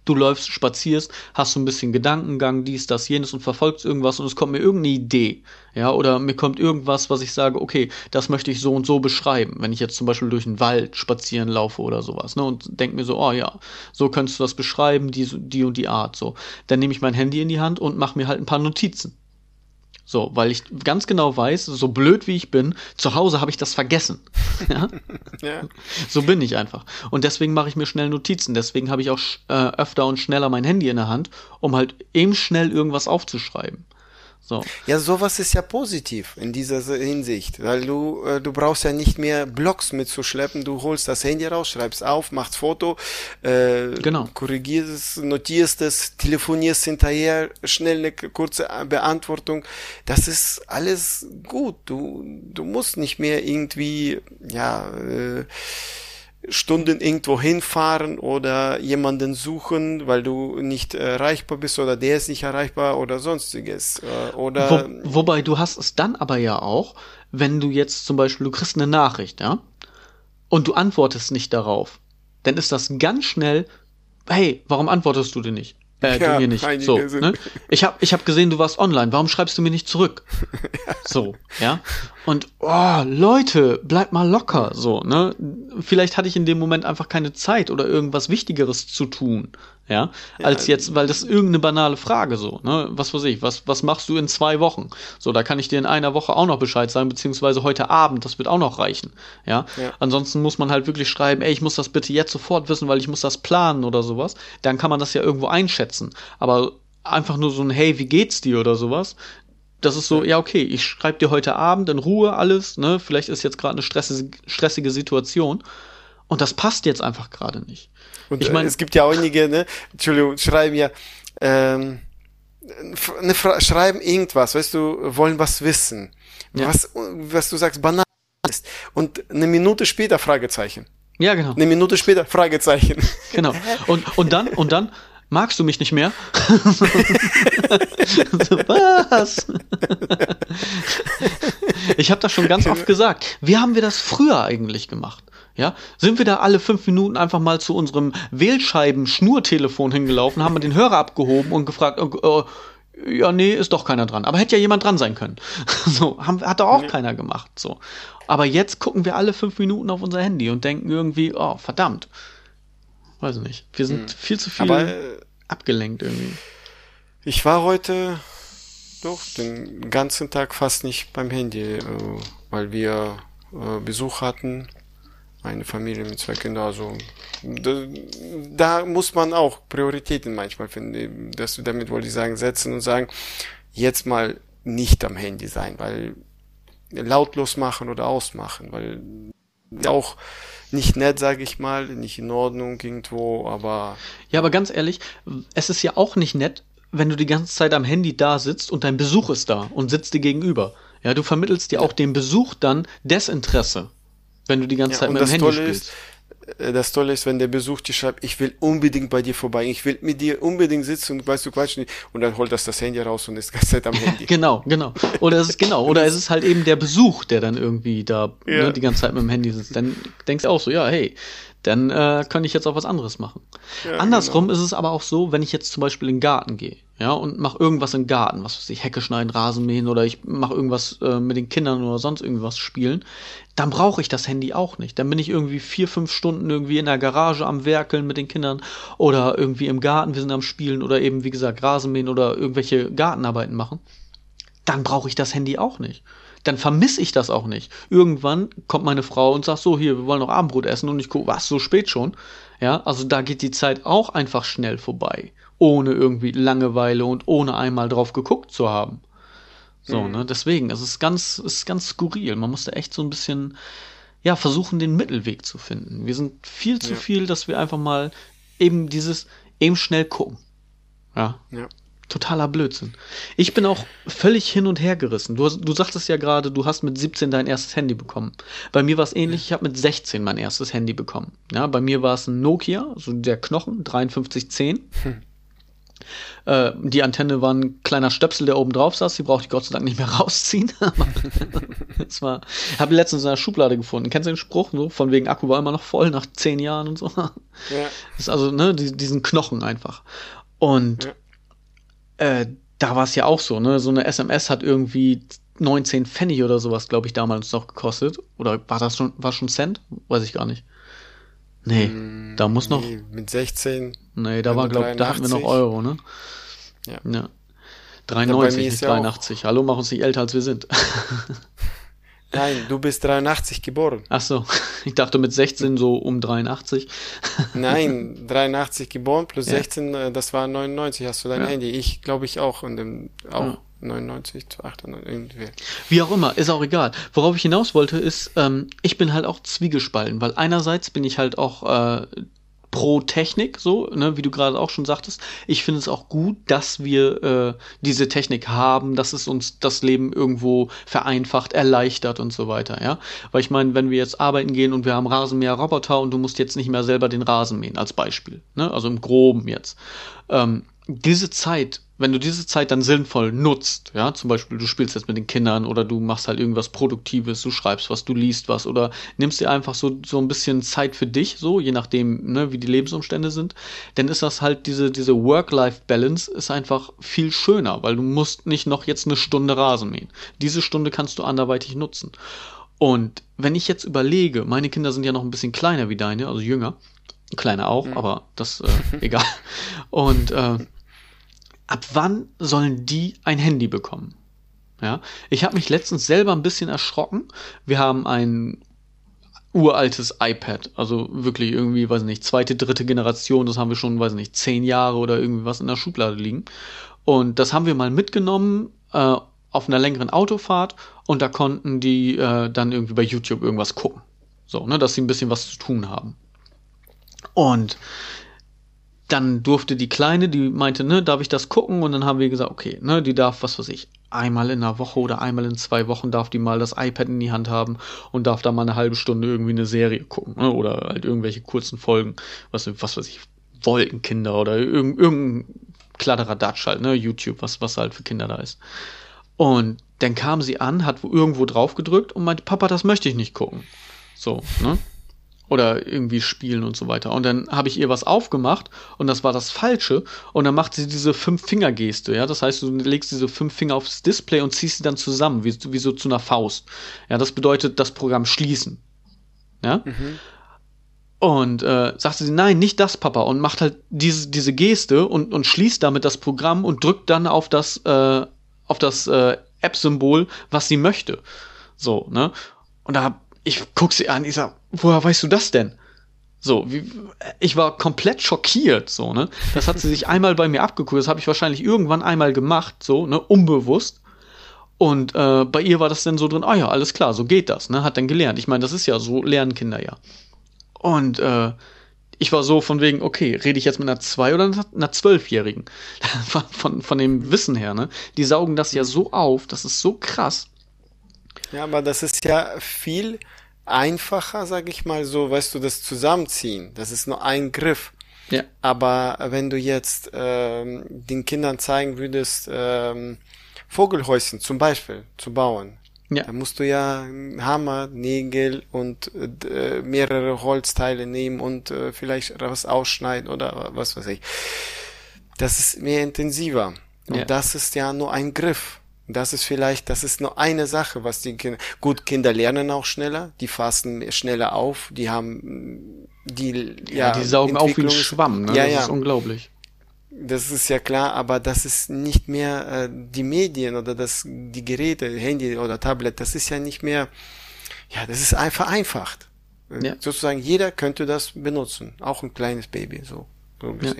du läufst, spazierst, hast so ein bisschen Gedankengang, dies, das, jenes und verfolgst irgendwas und es kommt mir irgendeine Idee, ja, oder mir kommt irgendwas, was ich sage, okay, das möchte ich so und so beschreiben, wenn ich jetzt zum Beispiel durch den Wald spazieren laufe oder sowas, ne, und denk mir so, oh ja, so könntest du das beschreiben, die, die und die Art, so. Dann nehme ich mein Handy in die Hand und mache mir halt ein paar Notizen. So, weil ich ganz genau weiß, so blöd wie ich bin, zu Hause habe ich das vergessen. [LAUGHS] ja? ja? So bin ich einfach. Und deswegen mache ich mir schnell Notizen. Deswegen habe ich auch äh, öfter und schneller mein Handy in der Hand, um halt eben schnell irgendwas aufzuschreiben. So. Ja, sowas ist ja positiv in dieser Hinsicht, weil du äh, du brauchst ja nicht mehr Blogs mitzuschleppen, du holst das Handy raus, schreibst auf, machst Foto, äh, genau. korrigierst es, notierst es, telefonierst hinterher, schnell eine kurze Beantwortung. Das ist alles gut. Du du musst nicht mehr irgendwie ja äh, Stunden irgendwo hinfahren oder jemanden suchen, weil du nicht erreichbar bist oder der ist nicht erreichbar oder sonstiges. Äh, oder Wo, wobei du hast es dann aber ja auch, wenn du jetzt zum Beispiel, du kriegst eine Nachricht, ja, und du antwortest nicht darauf, dann ist das ganz schnell, hey, warum antwortest du denn nicht? Äh, ja, du mir nicht. So, ne? Ich habe ich hab gesehen, du warst online. Warum schreibst du mir nicht zurück? [LAUGHS] So, ja. Und oh, Leute, bleibt mal locker. So, ne? Vielleicht hatte ich in dem Moment einfach keine Zeit oder irgendwas Wichtigeres zu tun ja, als jetzt, weil das ist irgendeine banale Frage so, ne, was weiß ich, was, was machst du in zwei Wochen? So, da kann ich dir in einer Woche auch noch Bescheid sagen, beziehungsweise heute Abend, das wird auch noch reichen, ja. ja. Ansonsten muss man halt wirklich schreiben, ey, ich muss das bitte jetzt sofort wissen, weil ich muss das planen oder sowas, dann kann man das ja irgendwo einschätzen, aber einfach nur so ein, hey, wie geht's dir oder sowas, das ist so, ja, okay, ich schreibe dir heute Abend in Ruhe alles, ne, vielleicht ist jetzt gerade eine stressige, stressige Situation und das passt jetzt einfach gerade nicht. Und ich meine, es gibt ja auch einige, ne, Entschuldigung, schreiben ja, ähm, ne, schreiben irgendwas, weißt du, wollen was wissen. Ja. Was, was du sagst, banal ist. Und eine Minute später Fragezeichen. Ja, genau. Eine Minute später Fragezeichen. [LAUGHS] Genau. Und, und dann, und dann, magst du mich nicht mehr? [LAUGHS] was? ich habe das schon ganz oft gesagt. Wie haben wir das früher eigentlich gemacht? Ja, sind wir da alle fünf Minuten einfach mal zu unserem Wählscheiben-Schnurtelefon hingelaufen, haben wir den Hörer abgehoben und gefragt, äh, ja, nee, ist doch keiner dran. Aber hätte ja jemand dran sein können. [LAUGHS] so, haben, hat doch auch nee. keiner gemacht. So. Aber jetzt gucken wir alle fünf Minuten auf unser Handy und denken irgendwie, oh, verdammt. Weiß nicht. Wir sind hm. viel zu viel Aber, äh, abgelenkt irgendwie. Ich war heute doch den ganzen Tag fast nicht beim Handy, äh, weil wir äh, Besuch hatten eine Familie mit zwei Kindern. Also da, da muss man auch Prioritäten manchmal finden. Das, damit wollte ich sagen, setzen und sagen, jetzt mal nicht am Handy sein, weil lautlos machen oder ausmachen, weil auch nicht nett, sage ich mal, nicht in Ordnung irgendwo, aber. Ja, aber ganz ehrlich, es ist ja auch nicht nett, wenn du die ganze Zeit am Handy da sitzt und dein Besuch ist da und sitzt dir gegenüber. Ja, du vermittelst dir auch dem Besuch dann Desinteresse. Wenn du die ganze ja, Zeit mit dem Handy Tolle spielst. Ist, äh, das Tolle ist, wenn der Besuch dir schreibt, ich will unbedingt bei dir vorbei, ich will mit dir unbedingt sitzen und weißt du quatschen und dann holt das das Handy raus und ist die ganze Zeit am [LAUGHS] Handy. genau, genau. Oder es ist genau, oder es ist halt eben der Besuch, der dann irgendwie da ja. ne, die ganze Zeit mit dem Handy sitzt. Dann denkst du auch so, ja, hey, dann äh, kann ich jetzt auch was anderes machen. Ja, Andersrum genau. ist es aber auch so, wenn ich jetzt zum Beispiel in den Garten gehe, ja, und mache irgendwas im Garten, was weiß ich, Hecke schneiden, Rasen mähen oder ich mache irgendwas äh, mit den Kindern oder sonst irgendwas spielen, dann brauche ich das Handy auch nicht. Dann bin ich irgendwie vier, fünf Stunden irgendwie in der Garage am Werkeln mit den Kindern oder irgendwie im Garten, wir sind am Spielen oder eben, wie gesagt, Rasenmähen oder irgendwelche Gartenarbeiten machen. Dann brauche ich das Handy auch nicht dann vermisse ich das auch nicht. Irgendwann kommt meine Frau und sagt so, hier, wir wollen noch Abendbrot essen und ich gucke, was, so spät schon? Ja, also da geht die Zeit auch einfach schnell vorbei, ohne irgendwie Langeweile und ohne einmal drauf geguckt zu haben. So, mhm. ne, deswegen, es ist ganz, es ist ganz skurril. Man musste echt so ein bisschen, ja, versuchen, den Mittelweg zu finden. Wir sind viel zu ja. viel, dass wir einfach mal eben dieses, eben schnell gucken. Ja. ja totaler Blödsinn. Ich bin auch völlig hin und her gerissen. Du, du sagtest ja gerade, du hast mit 17 dein erstes Handy bekommen. Bei mir war es ähnlich, ich habe mit 16 mein erstes Handy bekommen. Ja, bei mir war es ein Nokia, so der Knochen, 5310. Hm. Äh, die Antenne war ein kleiner Stöpsel, der oben drauf saß. Die brauchte ich Gott sei Dank nicht mehr [LAUGHS] rausziehen. das war, ich habe letztens in einer Schublade gefunden. Kennst du den Spruch? So, von wegen Akku war immer noch voll nach 10 Jahren und so. Ja. Das ist also, ne, die, diesen Knochen einfach. Und ja äh, da war es ja auch so, ne? So eine SMS hat irgendwie 19 Pfennig oder sowas, glaube ich, damals noch gekostet. Oder war das schon, war schon Cent? Weiß ich gar nicht. Nee, mm, da muss nee, Mit 16. Nee, da war, glaube ich, da hatten wir noch Euro, ne? Ja. ja. 93, nicht 83. Hallo, mach uns nicht älter, als wir sind. [LAUGHS] Nein, du bist 83 geboren. Ach so, [LAUGHS] ich dachte mit 16 so um 83. [LAUGHS] Nein, 83 geboren plus ja. 16, äh, das war 99, hast du dein ja. Handy. Ich glaube ich auch und dem, auch ja. 99 zu 98 irgendwie. Wie auch immer, ist auch egal. Worauf ich hinaus wollte, ist, ähm, ich bin halt auch zwiegespalten, weil einerseits bin ich halt auch äh, pro Technik, so, ne, wie du gerade auch schon sagtest. Ich finde es auch gut, dass wir äh, diese Technik haben, dass es uns das Leben irgendwo vereinfacht, erleichtert und so weiter, ja. Weil ich meine, wenn wir jetzt arbeiten gehen und wir haben Rasenmäher-Roboter und du musst jetzt nicht mehr selber den Rasen mähen, als Beispiel, ne, also im Groben jetzt. Ähm, diese Zeit wenn du diese Zeit dann sinnvoll nutzt, ja, zum Beispiel du spielst jetzt mit den Kindern oder du machst halt irgendwas Produktives, du schreibst was, du liest was oder nimmst dir einfach so, so ein bisschen Zeit für dich, so, je nachdem, ne, wie die Lebensumstände sind, dann ist das halt diese, diese Work-Life-Balance ist einfach viel schöner, weil du musst nicht noch jetzt eine Stunde Rasen mähen. Diese Stunde kannst du anderweitig nutzen. Und wenn ich jetzt überlege, meine Kinder sind ja noch ein bisschen kleiner wie deine, also jünger, kleiner auch, mhm. aber das, äh, [LAUGHS] egal. Und, äh, ab wann sollen die ein Handy bekommen? Ja, ich habe mich letztens selber ein bisschen erschrocken. Wir haben ein uraltes iPad, also wirklich irgendwie, weiß nicht, zweite, dritte Generation, das haben wir schon, weiß nicht, zehn Jahre oder irgendwie was in der Schublade liegen. Und das haben wir mal mitgenommen äh, auf einer längeren Autofahrt und da konnten die äh, dann irgendwie bei YouTube irgendwas gucken. So, ne, dass sie ein bisschen was zu tun haben. Und dann durfte die Kleine, die meinte, ne, darf ich das gucken? Und dann haben wir gesagt, okay, ne, die darf, was weiß ich, einmal in einer Woche oder einmal in zwei Wochen darf die mal das iPad in die Hand haben und darf da mal eine halbe Stunde irgendwie eine Serie gucken, ne, oder halt irgendwelche kurzen Folgen, was, was weiß ich, Wolkenkinder oder irgendein, irgendein Kladderadatsch halt, ne, YouTube, was, was halt für Kinder da ist. Und dann kam sie an, hat irgendwo drauf gedrückt und meinte, Papa, das möchte ich nicht gucken. So, ne? Oder irgendwie spielen und so weiter. Und dann habe ich ihr was aufgemacht und das war das Falsche. Und dann macht sie diese Fünf-Finger-Geste, ja. Das heißt, du legst diese fünf Finger aufs Display und ziehst sie dann zusammen, wie, wie so zu einer Faust. Ja, das bedeutet das Programm schließen. Ja. Mhm. Und äh, sagte sie, nein, nicht das, Papa. Und macht halt diese, diese Geste und, und schließt damit das Programm und drückt dann auf das, äh, auf das äh, App-Symbol, was sie möchte. So, ne? Und da ich guck sie an, ich sag, woher weißt du das denn? So, wie, ich war komplett schockiert, so, ne? Das hat sie sich [LAUGHS] einmal bei mir abgeguckt, das habe ich wahrscheinlich irgendwann einmal gemacht, so, ne, unbewusst. Und äh, bei ihr war das dann so drin, ah ja, alles klar, so geht das, ne? Hat dann gelernt. Ich meine, das ist ja so, lernen Kinder ja. Und äh, ich war so von wegen, okay, rede ich jetzt mit einer zwei oder einer zwölfjährigen? [LAUGHS] von, von dem Wissen her, ne? Die saugen das ja so auf, das ist so krass. Ja, aber das ist ja viel einfacher, sag ich mal so, weißt du, das Zusammenziehen. Das ist nur ein Griff. Ja. Aber wenn du jetzt ähm, den Kindern zeigen würdest, ähm, Vogelhäuschen zum Beispiel zu bauen, ja. da musst du ja Hammer, Nägel und äh, mehrere Holzteile nehmen und äh, vielleicht was ausschneiden oder was weiß ich. Das ist mehr intensiver. Und ja. das ist ja nur ein Griff. Das ist vielleicht, das ist nur eine Sache, was die Kinder, gut, Kinder lernen auch schneller, die fassen schneller auf, die haben, die, ja, ja die saugen auf wie ein Schwamm, ne? Ja, das ja. ist unglaublich. Das ist ja klar, aber das ist nicht mehr äh, die Medien oder das, die Geräte, Handy oder Tablet, das ist ja nicht mehr, ja, das ist einfach vereinfacht. Ja. Sozusagen jeder könnte das benutzen, auch ein kleines Baby, so. so ja.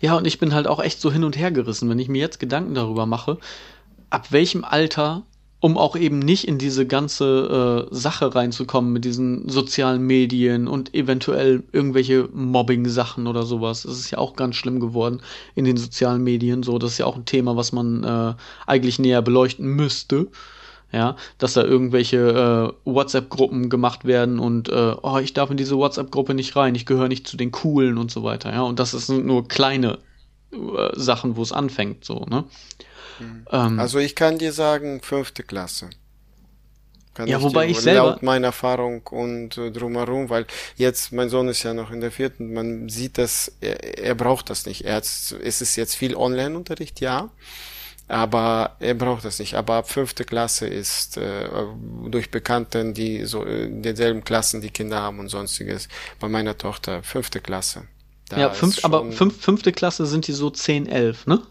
ja, und ich bin halt auch echt so hin und her gerissen, wenn ich mir jetzt Gedanken darüber mache, ab welchem Alter, um auch eben nicht in diese ganze äh, Sache reinzukommen mit diesen sozialen Medien und eventuell irgendwelche Mobbing-Sachen oder sowas. Das ist ja auch ganz schlimm geworden in den sozialen Medien. So, das ist ja auch ein Thema, was man äh, eigentlich näher beleuchten müsste. Ja, dass da irgendwelche äh, WhatsApp-Gruppen gemacht werden und äh, oh, ich darf in diese WhatsApp-Gruppe nicht rein, ich gehöre nicht zu den Coolen und so weiter. Ja, und das sind nur kleine äh, Sachen, wo es anfängt, so, ne? Mhm. Ähm, also ich kann dir sagen, fünfte Klasse. Kann ja, ich wobei dir, ich selber... Laut meiner Erfahrung und äh, drumherum, weil jetzt, mein Sohn ist ja noch in der vierten, man sieht das, er, er braucht das nicht. Er hat, es ist jetzt viel Online-Unterricht, ja, aber er braucht das nicht. Aber ab fünfte Klasse ist äh, durch Bekannten, die so in denselben Klassen die Kinder haben und sonstiges, bei meiner Tochter fünfte Klasse. Da ja, fünf, aber fünf, fünfte Klasse sind die so 10, 11, ne?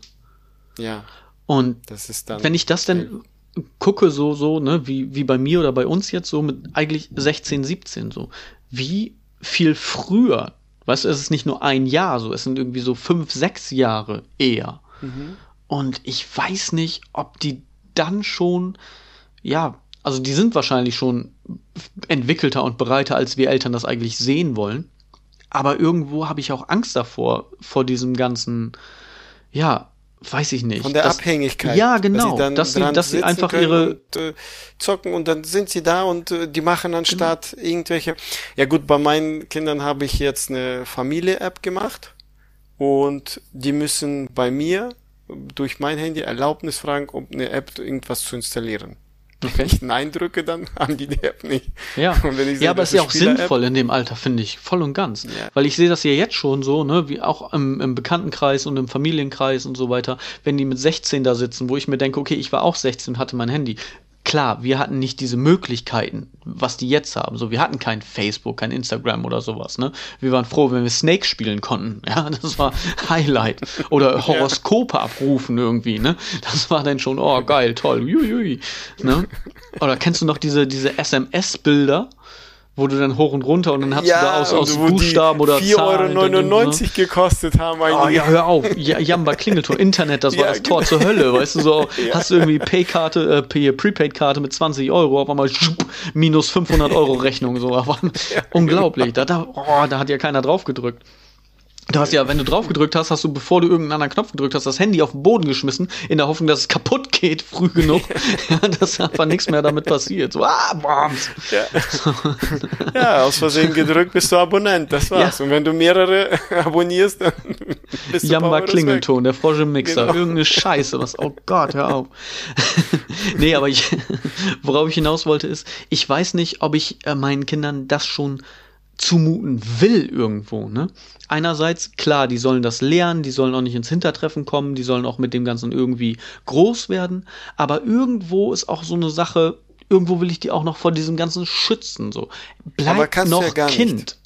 Ja. Und wenn ich das denn gucke, so, so, ne, wie, wie bei mir oder bei uns jetzt, so mit eigentlich 16, 17, so, wie viel früher, weißt du, es ist nicht nur ein Jahr so, es sind irgendwie so fünf, sechs Jahre eher. Mhm. Und ich weiß nicht, ob die dann schon, ja, also die sind wahrscheinlich schon entwickelter und bereiter, als wir Eltern das eigentlich sehen wollen. Aber irgendwo habe ich auch Angst davor, vor diesem ganzen, ja, weiß ich nicht. Von der das, Abhängigkeit. Ja, genau. Dass sie, dass sie, dass sie einfach ihre und, äh, zocken und dann sind sie da und äh, die machen anstatt genau. irgendwelche. Ja gut, bei meinen Kindern habe ich jetzt eine Familie-App gemacht und die müssen bei mir durch mein Handy Erlaubnis fragen, um eine App irgendwas zu installieren. [LAUGHS] Okay. Wenn ich Nein drücke, dann [LAUGHS] haben die die App nicht. Ja, sehe, ja aber es ist ja auch sinnvoll in dem Alter, finde ich, voll und ganz. Ja. Weil ich sehe das ja jetzt schon so, ne, wie auch im, im Bekanntenkreis und im Familienkreis und so weiter, wenn die mit 16 da sitzen, wo ich mir denke, okay, ich war auch 16 und hatte mein Handy klar, wir hatten nicht diese Möglichkeiten, was die jetzt haben. So, wir hatten kein Facebook, kein Instagram oder sowas, ne? Wir waren froh, wenn wir Snake spielen konnten. [LAUGHS] Ja, das war Highlight. Oder Horoskope abrufen irgendwie, ne? Das war dann schon, oh, geil, toll, ui, ne? Oder kennst du noch diese, diese SMS-Bilder? Wo du dann hoch und runter und dann hast ja, du da aus, aus Buchstaben oder 4,99 Euro ne? gekostet haben eigentlich. Oh ja, hör auf. Ja, Jamba Klingelton, Internet, das war [LAUGHS] ja, das Tor zur Hölle, weißt du, so [LAUGHS] ja. hast du irgendwie Pay-Karte, äh, Prepaid-Karte mit 20 Euro, auf einmal [LAUGHS] minus 500 Euro Rechnung, so. Aber, unglaublich. Da, da, oh, da hat ja keiner drauf gedrückt. Du hast ja, wenn du drauf gedrückt hast, hast du, bevor du irgendeinen anderen Knopf gedrückt hast, das Handy auf den Boden geschmissen, in der Hoffnung, dass es kaputt geht, früh genug, [LAUGHS] ja, dass einfach nichts mehr damit passiert. So, ah, bombs. Ja. [LAUGHS] ja, aus Versehen gedrückt bist du Abonnent, das war's. Ja. Und wenn du mehrere [LAUGHS] abonnierst, dann bist du Jamba Klingelton, der Frosch im Mixer, genau. irgendeine Scheiße, was, oh Gott, hör auf. nee, aber ich, worauf ich hinaus wollte ist, ich weiß nicht, ob ich äh, meinen Kindern das schon zumuten will irgendwo, ne? Einerseits, klar, die sollen das lernen, die sollen auch nicht ins Hintertreffen kommen, die sollen auch mit dem Ganzen irgendwie groß werden, aber irgendwo ist auch so eine Sache, irgendwo will ich die auch noch vor diesem Ganzen schützen, so. Bleib noch ja Kind. Nicht.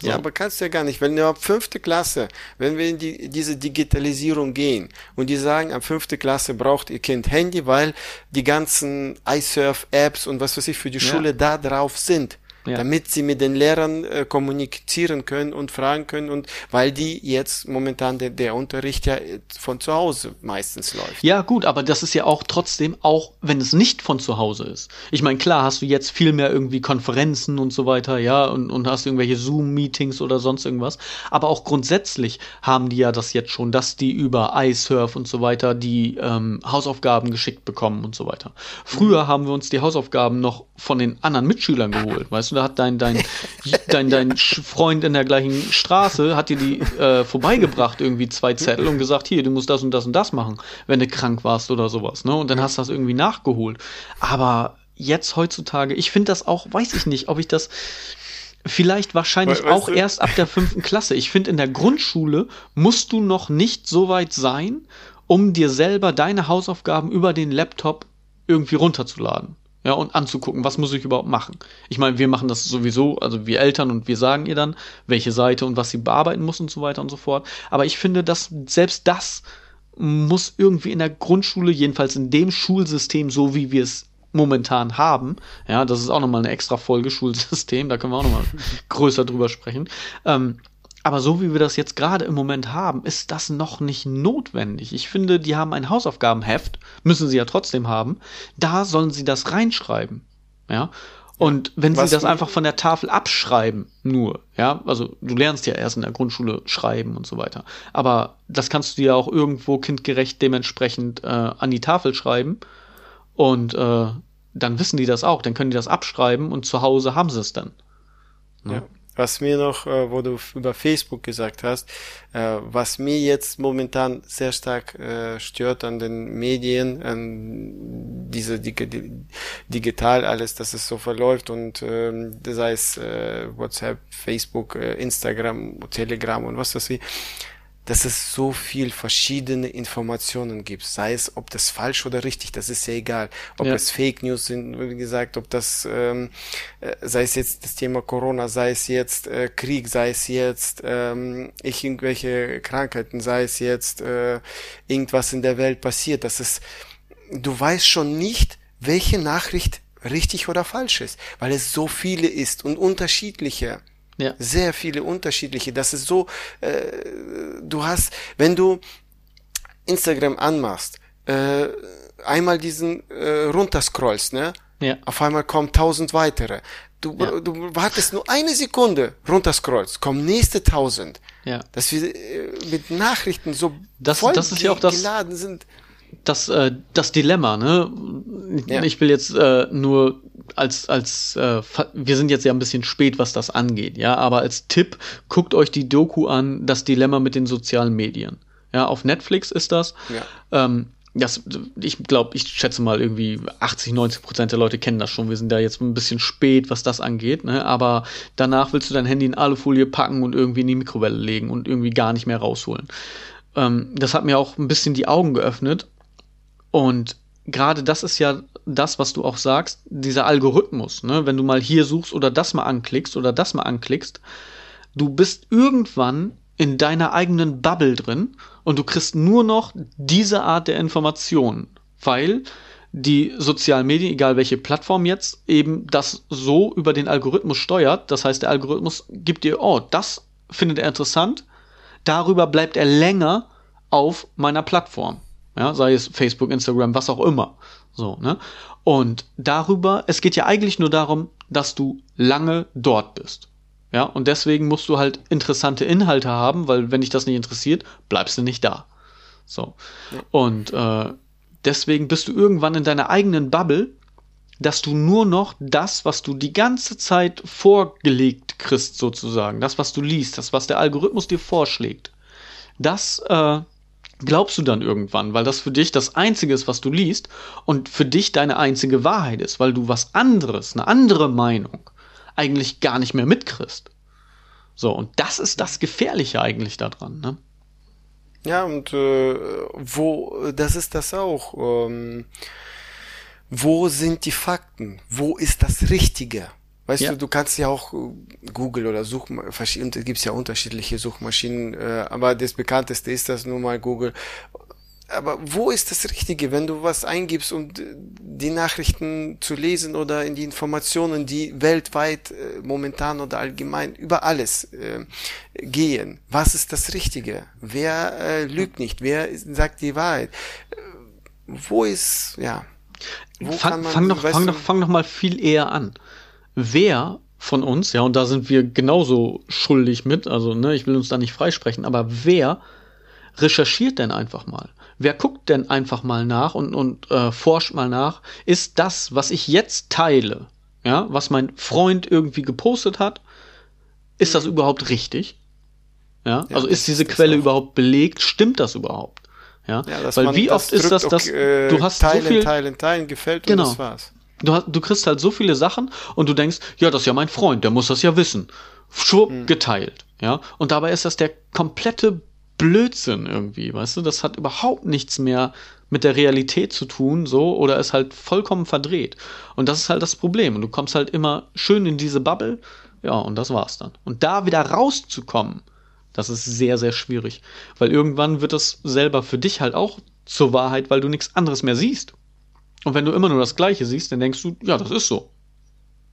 So. Ja, aber kannst du ja gar nicht, wenn du ab fünfte Klasse, wenn wir in die, diese Digitalisierung gehen und die sagen, ab fünfte Klasse braucht ihr Kind Handy, weil die ganzen iSurf-Apps und was weiß ich für die ja. Schule da drauf sind ja. damit sie mit den Lehrern äh, kommunizieren können und fragen können und weil die jetzt momentan der, der Unterricht ja von zu Hause meistens läuft. Ja gut, aber das ist ja auch trotzdem auch, wenn es nicht von zu Hause ist. Ich meine, klar hast du jetzt viel mehr irgendwie Konferenzen und so weiter, ja, und, und hast irgendwelche Zoom-Meetings oder sonst irgendwas, aber auch grundsätzlich haben die ja das jetzt schon, dass die über iSurf und so weiter die ähm, Hausaufgaben geschickt bekommen und so weiter. Früher mhm. haben wir uns die Hausaufgaben noch von den anderen Mitschülern geholt, weißt du, da hat dein, dein, dein, dein [LAUGHS] Freund in der gleichen Straße, hat dir die äh, vorbeigebracht, irgendwie zwei Zettel und gesagt, hier, du musst das und das und das machen, wenn du krank warst oder sowas, ne? Und dann hast du das irgendwie nachgeholt. Aber jetzt heutzutage, ich finde das auch, weiß ich nicht, ob ich das vielleicht wahrscheinlich weißt auch du? erst ab der fünften Klasse. Ich finde, in der Grundschule musst du noch nicht so weit sein, um dir selber deine Hausaufgaben über den Laptop irgendwie runterzuladen ja, und anzugucken, was muss ich überhaupt machen. Ich meine, wir machen das sowieso, also wir Eltern und wir sagen ihr dann, welche Seite und was sie bearbeiten muss und so weiter und so fort. Aber ich finde, dass selbst das muss irgendwie in der Grundschule, jedenfalls in dem Schulsystem, so wie wir es momentan haben, ja, das ist auch nochmal eine extra Folge Schulsystem, da können wir auch nochmal [LAUGHS] größer drüber sprechen, ähm, aber so wie wir das jetzt gerade im Moment haben, ist das noch nicht notwendig. Ich finde, die haben ein Hausaufgabenheft, müssen sie ja trotzdem haben. Da sollen sie das reinschreiben. Ja. Und wenn Was sie das einfach von der Tafel abschreiben, nur, ja, also du lernst ja erst in der Grundschule schreiben und so weiter. Aber das kannst du ja auch irgendwo kindgerecht dementsprechend äh, an die Tafel schreiben. Und äh, dann wissen die das auch, dann können die das abschreiben und zu Hause haben sie es dann. Ja. ja. Was mir noch, äh, wo du über Facebook gesagt hast, äh, was mir jetzt momentan sehr stark äh, stört an den Medien, an diese digital alles, dass es so verläuft und ähm, sei es WhatsApp, Facebook, Instagram, Telegram und was weiß ich. Dass es so viel verschiedene Informationen gibt, sei es, ob das falsch oder richtig, das ist ja egal, ob ja. es Fake News sind, wie gesagt, ob das, ähm, äh, sei es jetzt das Thema Corona, sei es jetzt äh, Krieg, sei es jetzt ähm, ich irgendwelche Krankheiten, sei es jetzt äh, irgendwas in der Welt passiert, das ist, du weißt schon nicht, welche Nachricht richtig oder falsch ist, weil es so viele ist und unterschiedliche. Ja. Sehr viele unterschiedliche. Das ist so, äh, du hast, wenn du Instagram anmachst, äh, einmal diesen äh, runterscrollst, ne? Ja. Auf einmal kommen tausend weitere. Du, ja. du wartest nur eine Sekunde, runterscrollst, kommen nächste tausend. Ja. Dass wir äh, mit Nachrichten so das, voll das ist ja auch das, geladen sind. Das, äh, das Dilemma, ne? Ja. Ich will jetzt äh, nur als, als äh, wir sind jetzt ja ein bisschen spät, was das angeht, ja, aber als Tipp, guckt euch die Doku an, das Dilemma mit den sozialen Medien. Ja, auf Netflix ist das. Ja. Ähm, das, ich glaube, ich schätze mal irgendwie 80, 90 Prozent der Leute kennen das schon. Wir sind da jetzt ein bisschen spät, was das angeht, ne? aber danach willst du dein Handy in Alufolie packen und irgendwie in die Mikrowelle legen und irgendwie gar nicht mehr rausholen. Ähm, das hat mir auch ein bisschen die Augen geöffnet und gerade das ist ja das, was du auch sagst, dieser Algorithmus, ne? wenn du mal hier suchst oder das mal anklickst oder das mal anklickst, du bist irgendwann in deiner eigenen Bubble drin und du kriegst nur noch diese Art der Informationen, weil die sozialen Medien, egal welche Plattform jetzt, eben das so über den Algorithmus steuert. Das heißt, der Algorithmus gibt dir, oh, das findet er interessant, darüber bleibt er länger auf meiner Plattform. Ja, sei es Facebook, Instagram, was auch immer. So, ne? Und darüber, es geht ja eigentlich nur darum, dass du lange dort bist. Ja, und deswegen musst du halt interessante Inhalte haben, weil wenn dich das nicht interessiert, bleibst du nicht da. So. Ja. Und äh, deswegen bist du irgendwann in deiner eigenen Bubble, dass du nur noch das, was du die ganze Zeit vorgelegt kriegst, sozusagen, das, was du liest, das, was der Algorithmus dir vorschlägt, das äh, glaubst du dann irgendwann, weil das für dich das Einzige ist, was du liest und für dich deine einzige Wahrheit ist, weil du was anderes, eine andere Meinung eigentlich gar nicht mehr mitkriegst. So, und das ist das Gefährliche eigentlich daran, ne? Ja, und äh, wo, das ist das auch. Ähm, wo sind die Fakten? Wo ist das Richtige? Weißt ja. du, du kannst ja auch äh, Google oder Suchmaschinen, gibt es ja unterschiedliche Suchmaschinen, äh, aber das bekannteste ist das nun mal Google. Aber wo ist das Richtige, wenn du was eingibst, um die Nachrichten zu lesen oder in die Informationen, die weltweit äh, momentan oder allgemein über alles äh, gehen? Was ist das Richtige? Wer äh, lügt nicht? Wer sagt die Wahrheit? Äh, wo ist, ja. Wo fang, man, fang, doch, fang, doch, fang doch mal viel eher an wer von uns, ja, und da sind wir genauso schuldig mit, also ne, ich will uns da nicht freisprechen, aber wer recherchiert denn einfach mal? Wer guckt denn einfach mal nach und, und äh, forscht mal nach, ist das, was ich jetzt teile, ja, was mein Freund irgendwie gepostet hat, ist das mhm. überhaupt richtig? Ja, ja also ist diese Quelle überhaupt belegt? Stimmt das überhaupt? Ja, ja weil wie oft ist das, dass äh, du hast teilen, so viel teilen, teilen, gefällt genau. und das war's. Du, du kriegst halt so viele Sachen und du denkst, ja, das ist ja mein Freund, der muss das ja wissen. Schwupp, hm. geteilt. Ja. Und dabei ist das der komplette Blödsinn irgendwie, weißt du? Das hat überhaupt nichts mehr mit der Realität zu tun, so, oder ist halt vollkommen verdreht. Und das ist halt das Problem. Und du kommst halt immer schön in diese Bubble, ja, und das war's dann. Und da wieder rauszukommen, das ist sehr, sehr schwierig. Weil irgendwann wird das selber für dich halt auch zur Wahrheit, weil du nichts anderes mehr siehst. Und wenn du immer nur das Gleiche siehst, dann denkst du, ja, das ist so.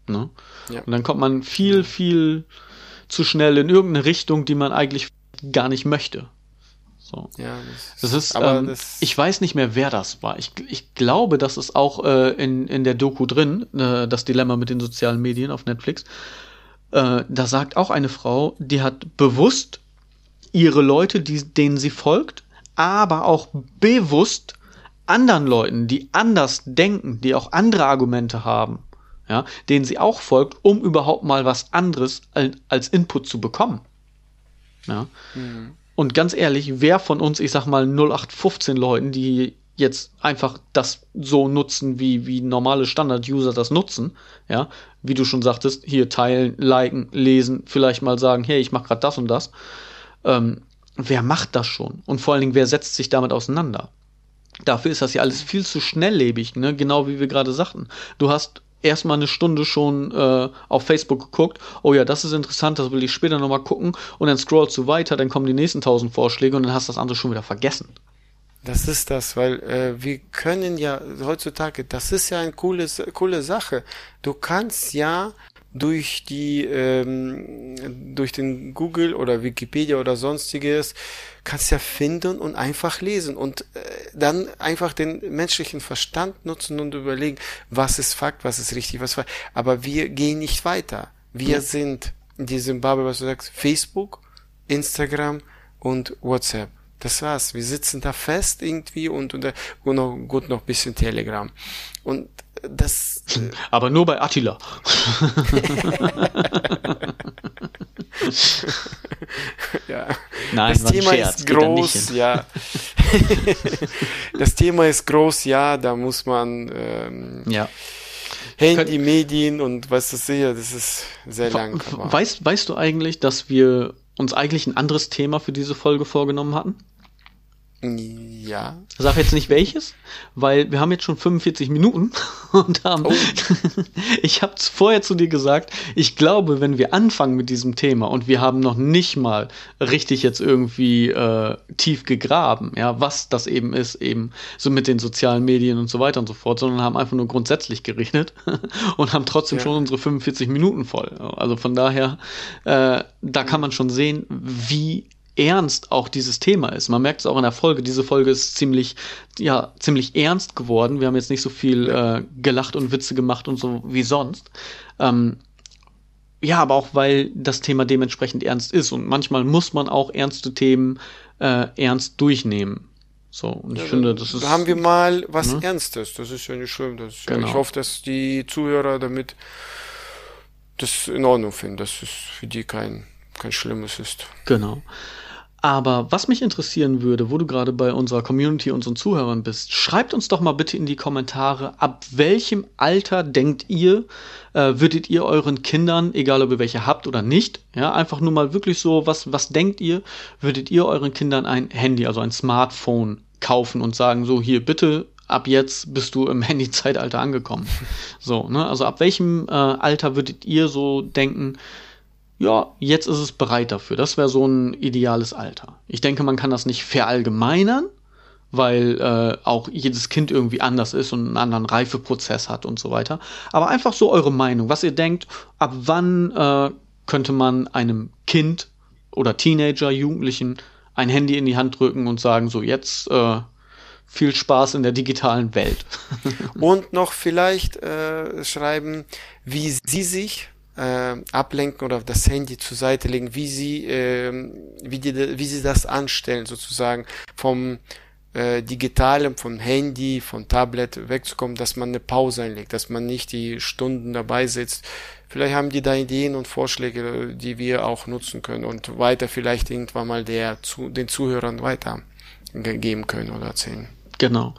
Ne? Ja. Und dann kommt man viel, viel zu schnell in irgendeine Richtung, die man eigentlich gar nicht möchte. So. Ja, das, das ist, ähm, das ich weiß nicht mehr, wer das war. Ich, ich glaube, das ist auch äh, in, in der Doku drin, äh, das Dilemma mit den sozialen Medien auf Netflix. Äh, da sagt auch eine Frau, die hat bewusst ihre Leute, die, denen sie folgt, aber auch bewusst anderen Leuten, die anders denken, die auch andere Argumente haben, ja, denen sie auch folgt, um überhaupt mal was anderes als Input zu bekommen. Ja. Mhm. Und ganz ehrlich, wer von uns, ich sag mal 0815 Leuten, die jetzt einfach das so nutzen, wie, wie normale Standard-User das nutzen, ja, wie du schon sagtest, hier teilen, liken, lesen, vielleicht mal sagen, hey, ich mach grad das und das, ähm, wer macht das schon? Und vor allen Dingen, wer setzt sich damit auseinander? Dafür ist das ja alles viel zu schnelllebig, ne? genau wie wir gerade sagten. Du hast erstmal eine Stunde schon äh, auf Facebook geguckt, oh ja, das ist interessant, das will ich später nochmal gucken und dann scrollst du weiter, dann kommen die nächsten tausend Vorschläge und dann hast du das andere schon wieder vergessen. Das ist das, weil äh, wir können ja heutzutage, das ist ja eine coole, coole Sache. Du kannst ja durch die ähm, durch den Google oder Wikipedia oder sonstiges kannst ja finden und einfach lesen und äh, dann einfach den menschlichen Verstand nutzen und überlegen, was ist Fakt, was ist richtig, was Fakt. Aber wir gehen nicht weiter. Wir ja. sind in diesem Bubble, was du sagst, Facebook, Instagram und WhatsApp. Das war's. Wir sitzen da fest irgendwie und, und, und noch, gut noch bisschen Telegram. Und das. Äh Aber nur bei Attila. [LAUGHS] [LAUGHS] [LAUGHS] ja. Nein, das Thema Scherz, ist groß, ja. das Thema ist groß, ja, da muss man ähm, ja. Handy, Medien und was das sehe, das ist sehr lang. Weißt, weißt du eigentlich, dass wir uns eigentlich ein anderes Thema für diese Folge vorgenommen hatten? Ja. Sag jetzt nicht welches, weil wir haben jetzt schon 45 Minuten [LAUGHS] und haben. Oh. [LAUGHS] ich habe vorher zu dir gesagt, ich glaube, wenn wir anfangen mit diesem Thema und wir haben noch nicht mal richtig jetzt irgendwie äh, tief gegraben, ja, was das eben ist, eben so mit den sozialen Medien und so weiter und so fort, sondern haben einfach nur grundsätzlich geredet [LAUGHS] und haben trotzdem ja. schon unsere 45 Minuten voll. Also von daher, äh, da kann man schon sehen, wie ernst auch dieses Thema ist. Man merkt es auch in der Folge. Diese Folge ist ziemlich, ja, ziemlich ernst geworden. Wir haben jetzt nicht so viel äh, gelacht und Witze gemacht und so wie sonst. Ähm, ja, aber auch weil das Thema dementsprechend ernst ist und manchmal muss man auch ernste Themen äh, ernst durchnehmen. So, und ich ja, finde, das ist. Haben wir mal was ne? Ernstes. Das ist ja nicht schlimm. Das genau. Ich hoffe, dass die Zuhörer damit das in Ordnung finden, dass es für die kein, kein Schlimmes ist. Genau. Aber was mich interessieren würde, wo du gerade bei unserer Community, unseren Zuhörern bist, schreibt uns doch mal bitte in die Kommentare, ab welchem Alter denkt ihr, äh, würdet ihr euren Kindern, egal ob ihr welche habt oder nicht, ja, einfach nur mal wirklich so, was, was denkt ihr, würdet ihr euren Kindern ein Handy, also ein Smartphone kaufen und sagen, so hier bitte, ab jetzt bist du im [LAUGHS] Handy-Zeitalter angekommen. so, ne, also ab welchem äh, Alter würdet ihr so denken, ja, jetzt ist es bereit dafür. Das wäre so ein ideales Alter. Ich denke, man kann das nicht verallgemeinern, weil äh, auch jedes Kind irgendwie anders ist und einen anderen Reifeprozess hat und so weiter. Aber einfach so eure Meinung, was ihr denkt, ab wann äh, könnte man einem Kind oder Teenager, Jugendlichen ein Handy in die Hand drücken und sagen, so jetzt äh, viel Spaß in der digitalen Welt. [LAUGHS] [LAUGHS] und noch vielleicht äh, schreiben, wie sie sich äh, ablenken oder das Handy zur Seite legen, wie sie, äh, wie, die, wie sie das anstellen, sozusagen vom äh, Digitalen, vom Handy, vom Tablet wegzukommen, dass man eine Pause einlegt, dass man nicht die Stunden dabei sitzt. Vielleicht haben die da Ideen und Vorschläge, die wir auch nutzen können und weiter vielleicht irgendwann mal der zu, den Zuhörern weitergeben können oder erzählen. Genau.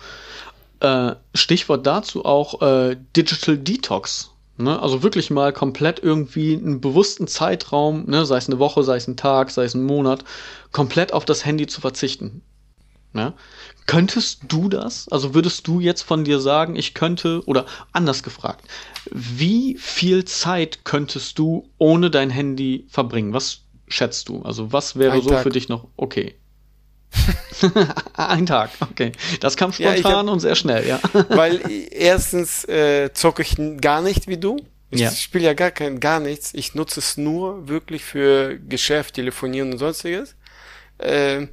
Äh, Stichwort dazu auch äh, Digital Detox. Ne? Also wirklich mal komplett irgendwie einen bewussten Zeitraum, ne? sei es eine Woche, sei es ein Tag, sei es ein Monat, komplett auf das Handy zu verzichten. Ne? Könntest du das? Also würdest du jetzt von dir sagen, ich könnte, oder anders gefragt, wie viel Zeit könntest du ohne dein Handy verbringen? Was schätzt du? Also was wäre ein so Tag. für dich noch okay? [LAUGHS] Ein Tag, okay. Das kam spontan ja, hab, und sehr schnell, ja. [LAUGHS] weil erstens äh, zocke ich gar nicht wie du. Ich ja. spiele ja gar kein, gar nichts. Ich nutze es nur wirklich für Geschäft, Telefonieren und sonstiges. Äh,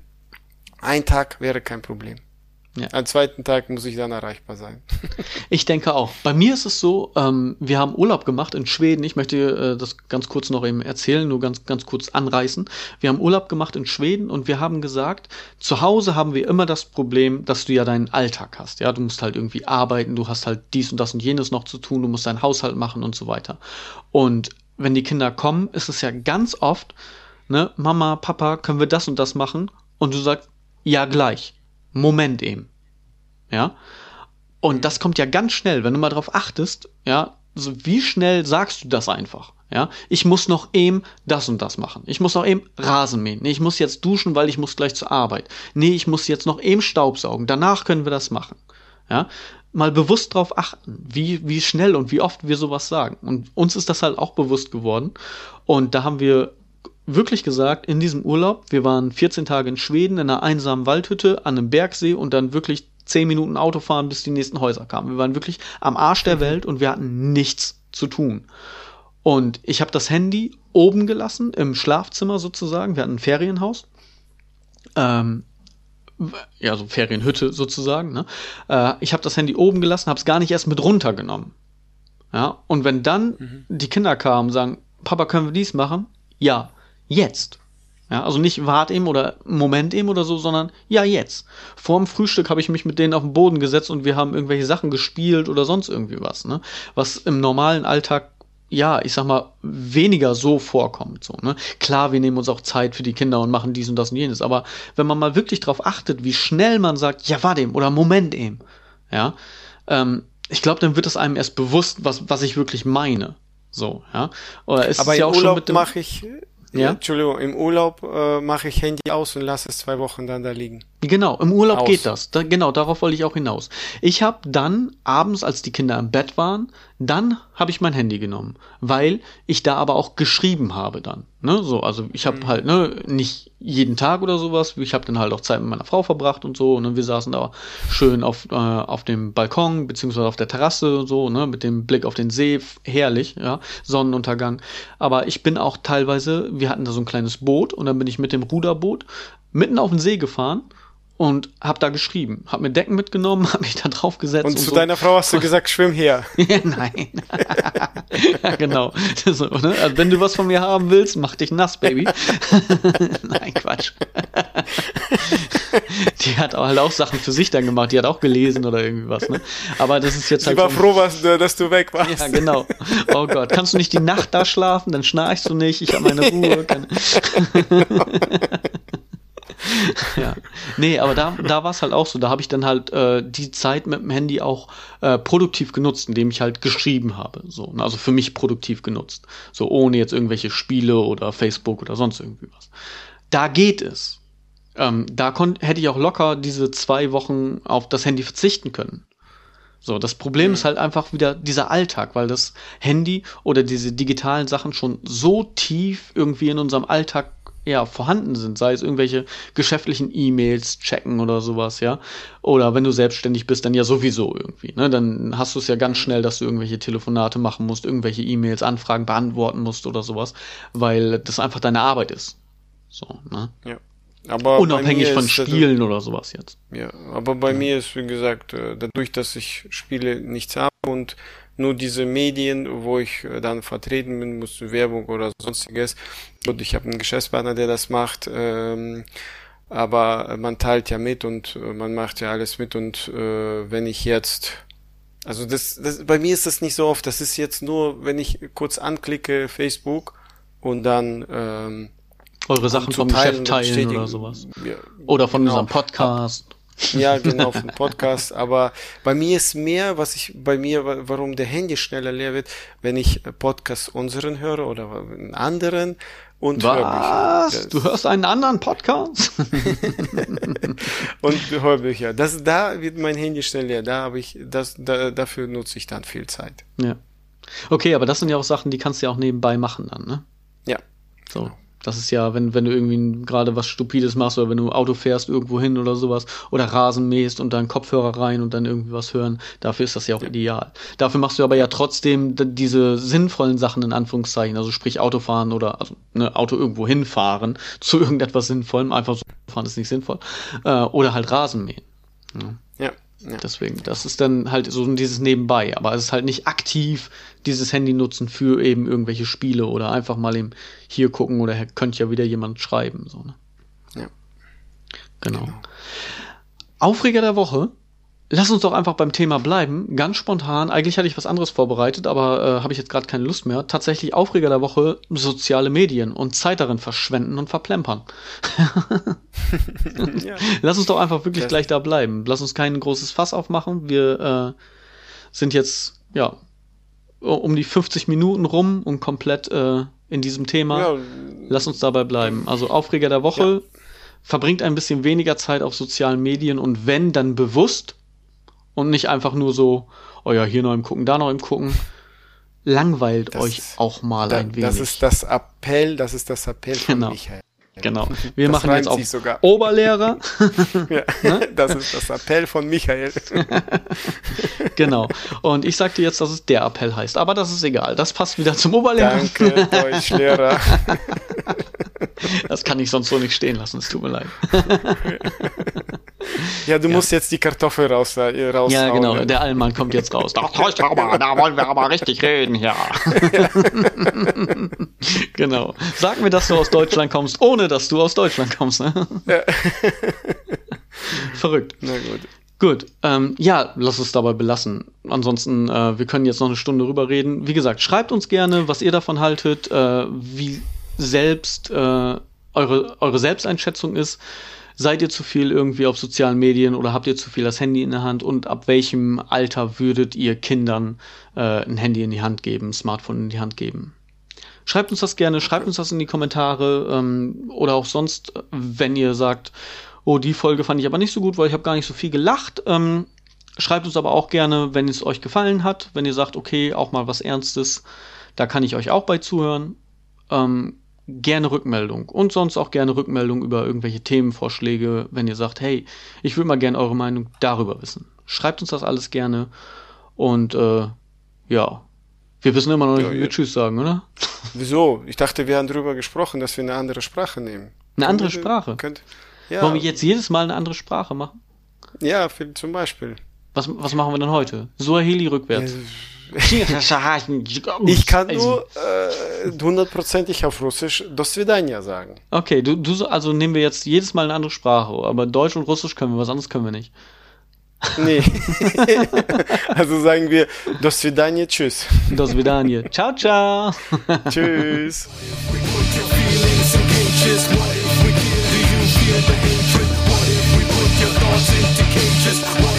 ein Tag wäre kein Problem. Ja. Am zweiten Tag muss ich dann erreichbar sein. [LAUGHS] ich denke auch. Bei mir ist es so, ähm, wir haben Urlaub gemacht in Schweden. Ich möchte äh, das ganz kurz noch eben erzählen, nur ganz, ganz kurz anreißen. Wir haben Urlaub gemacht in Schweden und wir haben gesagt, zu Hause haben wir immer das Problem, dass du ja deinen Alltag hast. Ja, du musst halt irgendwie arbeiten, du hast halt dies und das und jenes noch zu tun, du musst deinen Haushalt machen und so weiter. Und wenn die Kinder kommen, ist es ja ganz oft, ne, Mama, Papa, können wir das und das machen? Und du sagst, ja, gleich. Moment eben. Ja. Und das kommt ja ganz schnell, wenn du mal drauf achtest, ja, also wie schnell sagst du das einfach? Ja, ich muss noch eben das und das machen. Ich muss noch eben Rasen mähen. Nee, ich muss jetzt duschen, weil ich muss gleich zur Arbeit. Nee, ich muss jetzt noch eben Staubsaugen. Danach können wir das machen. Ja, mal bewusst darauf achten, wie, wie schnell und wie oft wir sowas sagen. Und uns ist das halt auch bewusst geworden. Und da haben wir wirklich gesagt, in diesem Urlaub, wir waren 14 Tage in Schweden in einer einsamen Waldhütte an einem Bergsee und dann wirklich 10 Minuten Auto fahren, bis die nächsten Häuser kamen. Wir waren wirklich am Arsch der Welt und wir hatten nichts zu tun. Und ich habe das Handy oben gelassen, im Schlafzimmer sozusagen. Wir hatten ein Ferienhaus. Ähm, ja, so Ferienhütte sozusagen. Ne? Äh, ich habe das Handy oben gelassen, habe es gar nicht erst mit runtergenommen. Ja, und wenn dann mhm. die Kinder kamen und sagen, Papa, können wir dies machen? Ja, jetzt. Ja, also nicht wart eben oder Moment eben oder so, sondern ja, jetzt. Vorm Frühstück habe ich mich mit denen auf den Boden gesetzt und wir haben irgendwelche Sachen gespielt oder sonst irgendwie was, ne? Was im normalen Alltag ja, ich sag mal, weniger so vorkommt. So, ne? Klar, wir nehmen uns auch Zeit für die Kinder und machen dies und das und jenes, aber wenn man mal wirklich darauf achtet, wie schnell man sagt, ja, warte eben oder Moment eben, ja, ähm, ich glaube, dann wird es einem erst bewusst, was, was ich wirklich meine. So, ja. Oder ist aber es ja auch Urlaub schon mit dem, mache ich ja? Entschuldigung, im Urlaub äh, mache ich Handy aus und lasse es zwei Wochen dann da liegen. Genau, im Urlaub aus. geht das. Da, genau, darauf wollte ich auch hinaus. Ich habe dann abends, als die Kinder im Bett waren, dann habe ich mein Handy genommen, weil ich da aber auch geschrieben habe dann. Ne, so, also ich habe mhm. halt ne nicht jeden Tag oder sowas. Ich habe dann halt auch Zeit mit meiner Frau verbracht und so. Ne, wir saßen da schön auf äh, auf dem Balkon beziehungsweise auf der Terrasse und so ne mit dem Blick auf den See, herrlich, ja Sonnenuntergang. Aber ich bin auch teilweise, wir hatten da so ein kleines Boot und dann bin ich mit dem Ruderboot mitten auf den See gefahren und hab da geschrieben, hab mir Decken mitgenommen, [LAUGHS] hab mich da drauf gesetzt. Und, und zu so. deiner Frau hast du gesagt, schwimm her. [LAUGHS] ja, nein. [LAUGHS] ja, genau. So, ne? also, wenn du was von mir haben willst, mach dich nass, Baby. nein, Quatsch. die hat halt auch Sachen für sich dann gemacht, die hat auch gelesen oder irgendwie was, ne? Aber das ist jetzt halt. Ich war froh, was, dass du weg warst. Ja, genau. Oh Gott, kannst du nicht die Nacht da schlafen, dann schnarchst du nicht, ich hab meine Ruhe. genau. [LAUGHS] ja. Nee, aber da, da war es halt auch so. Da habe ich dann halt äh, die Zeit mit dem Handy auch äh, produktiv genutzt, indem ich halt geschrieben habe. So, ne? also für mich produktiv genutzt. So ohne jetzt irgendwelche Spiele oder Facebook oder sonst irgendwie was. Da geht es. Ähm, da hätte ich auch locker diese zwei Wochen auf das Handy verzichten können. So, das Problem mhm. ist halt einfach wieder dieser Alltag, weil das Handy oder diese digitalen Sachen schon so tief irgendwie in unserem Alltag ja, vorhanden sind, sei es irgendwelche geschäftlichen E-Mails checken oder sowas, ja. Oder wenn du selbstständig bist, dann ja sowieso irgendwie, ne? Dann hast du es ja ganz schnell, dass du irgendwelche Telefonate machen musst, irgendwelche E-Mails, Anfragen beantworten musst oder sowas, weil das einfach deine Arbeit ist. So, ne? Ja. Aber Unabhängig von Spielen oder sowas jetzt. Ja, aber bei ja. mir ist, wie gesagt, äh, dadurch, dass ich Spiele nichts habe und nur diese Medien, wo ich äh, dann vertreten bin, muss Werbung oder sonstiges. Und ich habe einen Geschäftspartner, der das macht. Ähm, aber man teilt ja mit und äh, man macht ja alles mit und äh, wenn ich jetzt also das, das bei mir ist das nicht so oft das ist jetzt nur wenn ich kurz anklicke Facebook und dann ähm, eure Sachen vom Geschäft teilen oder sowas ja, oder von genau. unserem Podcast ja, genau, vom Podcast. Aber bei mir ist mehr, was ich bei mir, warum der Handy schneller leer wird, wenn ich Podcast unseren höre oder einen anderen und was? Hörbücher. Du hörst einen anderen Podcast? [LAUGHS] und Hörbücher. Das, da wird mein Handy schnell leer. Da habe ich, das, da, dafür nutze ich dann viel Zeit. Ja. Okay, aber das sind ja auch Sachen, die kannst du ja auch nebenbei machen dann, ne? Ja. So. Das ist ja, wenn, wenn du irgendwie gerade was Stupides machst oder wenn du Auto fährst irgendwo hin oder sowas oder Rasen mähst und dann Kopfhörer rein und dann irgendwie was hören, dafür ist das ja auch ja. ideal. Dafür machst du aber ja trotzdem diese sinnvollen Sachen in Anführungszeichen, also sprich Autofahren oder also, ne, Auto irgendwo hinfahren [LAUGHS] zu irgendetwas Sinnvollem, einfach so fahren ist nicht sinnvoll, äh, oder halt Rasen mähen. Ja. ja. Ja. Deswegen, das ist dann halt so dieses Nebenbei, aber es ist halt nicht aktiv dieses Handy nutzen für eben irgendwelche Spiele oder einfach mal eben hier gucken oder könnte ja wieder jemand schreiben. So, ne? Ja. Genau. genau. Aufreger der Woche Lass uns doch einfach beim Thema bleiben. Ganz spontan. Eigentlich hatte ich was anderes vorbereitet, aber äh, habe ich jetzt gerade keine Lust mehr. Tatsächlich Aufreger der Woche: soziale Medien und Zeit darin verschwenden und verplempern. [LAUGHS] ja. Lass uns doch einfach wirklich ja. gleich da bleiben. Lass uns kein großes Fass aufmachen. Wir äh, sind jetzt ja um die 50 Minuten rum und komplett äh, in diesem Thema. Ja, Lass uns dabei bleiben. Also Aufreger der Woche verbringt ein bisschen weniger Zeit auf sozialen Medien und wenn, dann bewusst und nicht einfach nur so, oh ja, hier noch im Gucken, da noch im Gucken. Langweilt Das euch auch mal da, ein wenig. das ist das Appell, das ist das Appell von Genau. Michael. genau. [LAUGHS] Wir Das machen jetzt auch sogar. Oberlehrer. [LAUGHS] Ja, Ne? das ist das Appell von Michael. [LAUGHS] genau. Und ich sagte jetzt, dass es der Appell heißt. Aber das ist egal. Das passt wieder zum Oberlehrer. Danke, Deutschlehrer. Das kann ich sonst so nicht stehen lassen. Es tut mir leid. Ja, du musst jetzt die Kartoffel raus, äh. Ja, genau. Der Allmann kommt jetzt raus. Das aber, da wollen wir aber richtig reden, ja. [LAUGHS] genau. Sag mir, dass du aus Deutschland kommst, ohne dass du aus Deutschland kommst. Ne? Ja. [LAUGHS] Verrückt. Na gut. Gut, ähm, ja, lass es dabei belassen. Ansonsten, äh, wir können jetzt noch eine Stunde rüber reden. Wie gesagt, schreibt uns gerne, was ihr davon haltet, äh, wie selbst äh, eure, eure Selbsteinschätzung ist. Seid ihr zu viel irgendwie auf sozialen Medien oder habt ihr zu viel das Handy in der Hand und ab welchem Alter würdet ihr Kindern äh, ein Handy in die Hand geben, ein Smartphone in die Hand geben? Schreibt uns das gerne, schreibt uns das in die Kommentare ähm, oder auch sonst, wenn ihr sagt, oh, die Folge fand ich aber nicht so gut, weil ich habe gar nicht so viel gelacht. Ähm, schreibt uns aber auch gerne, wenn es euch gefallen hat, wenn ihr sagt, okay, auch mal was Ernstes, da kann ich euch auch bei zuhören. Ähm, gerne Rückmeldung und sonst auch gerne Rückmeldung über irgendwelche Themenvorschläge, wenn ihr sagt, hey, ich würde mal gerne eure Meinung darüber wissen. Schreibt uns das alles gerne und äh, ja, wir wissen immer noch nicht, Ja, wie wir ja. Tschüss sagen, oder? Wieso? Ich dachte, wir haben drüber gesprochen, dass wir eine andere Sprache nehmen. Eine andere Sprache? Könnt, ja, Wollen wir jetzt jedes Mal eine andere Sprache machen? ja, für, zum Beispiel. Was, was machen wir denn heute? Suaheli rückwärts. [LAUGHS] ich kann also- nur äh, hundertprozentig äh, auf Russisch das Svidania sagen. Okay, du, du, also nehmen wir jetzt jedes Mal eine andere Sprache, aber Deutsch und Russisch können wir, was anderes können wir nicht. Nee. [LAUGHS] [LAUGHS] also sagen wir das Svidania, tschüss. Das Svidania. Ciao, ciao. tschüss. What if we put your thoughts into cages?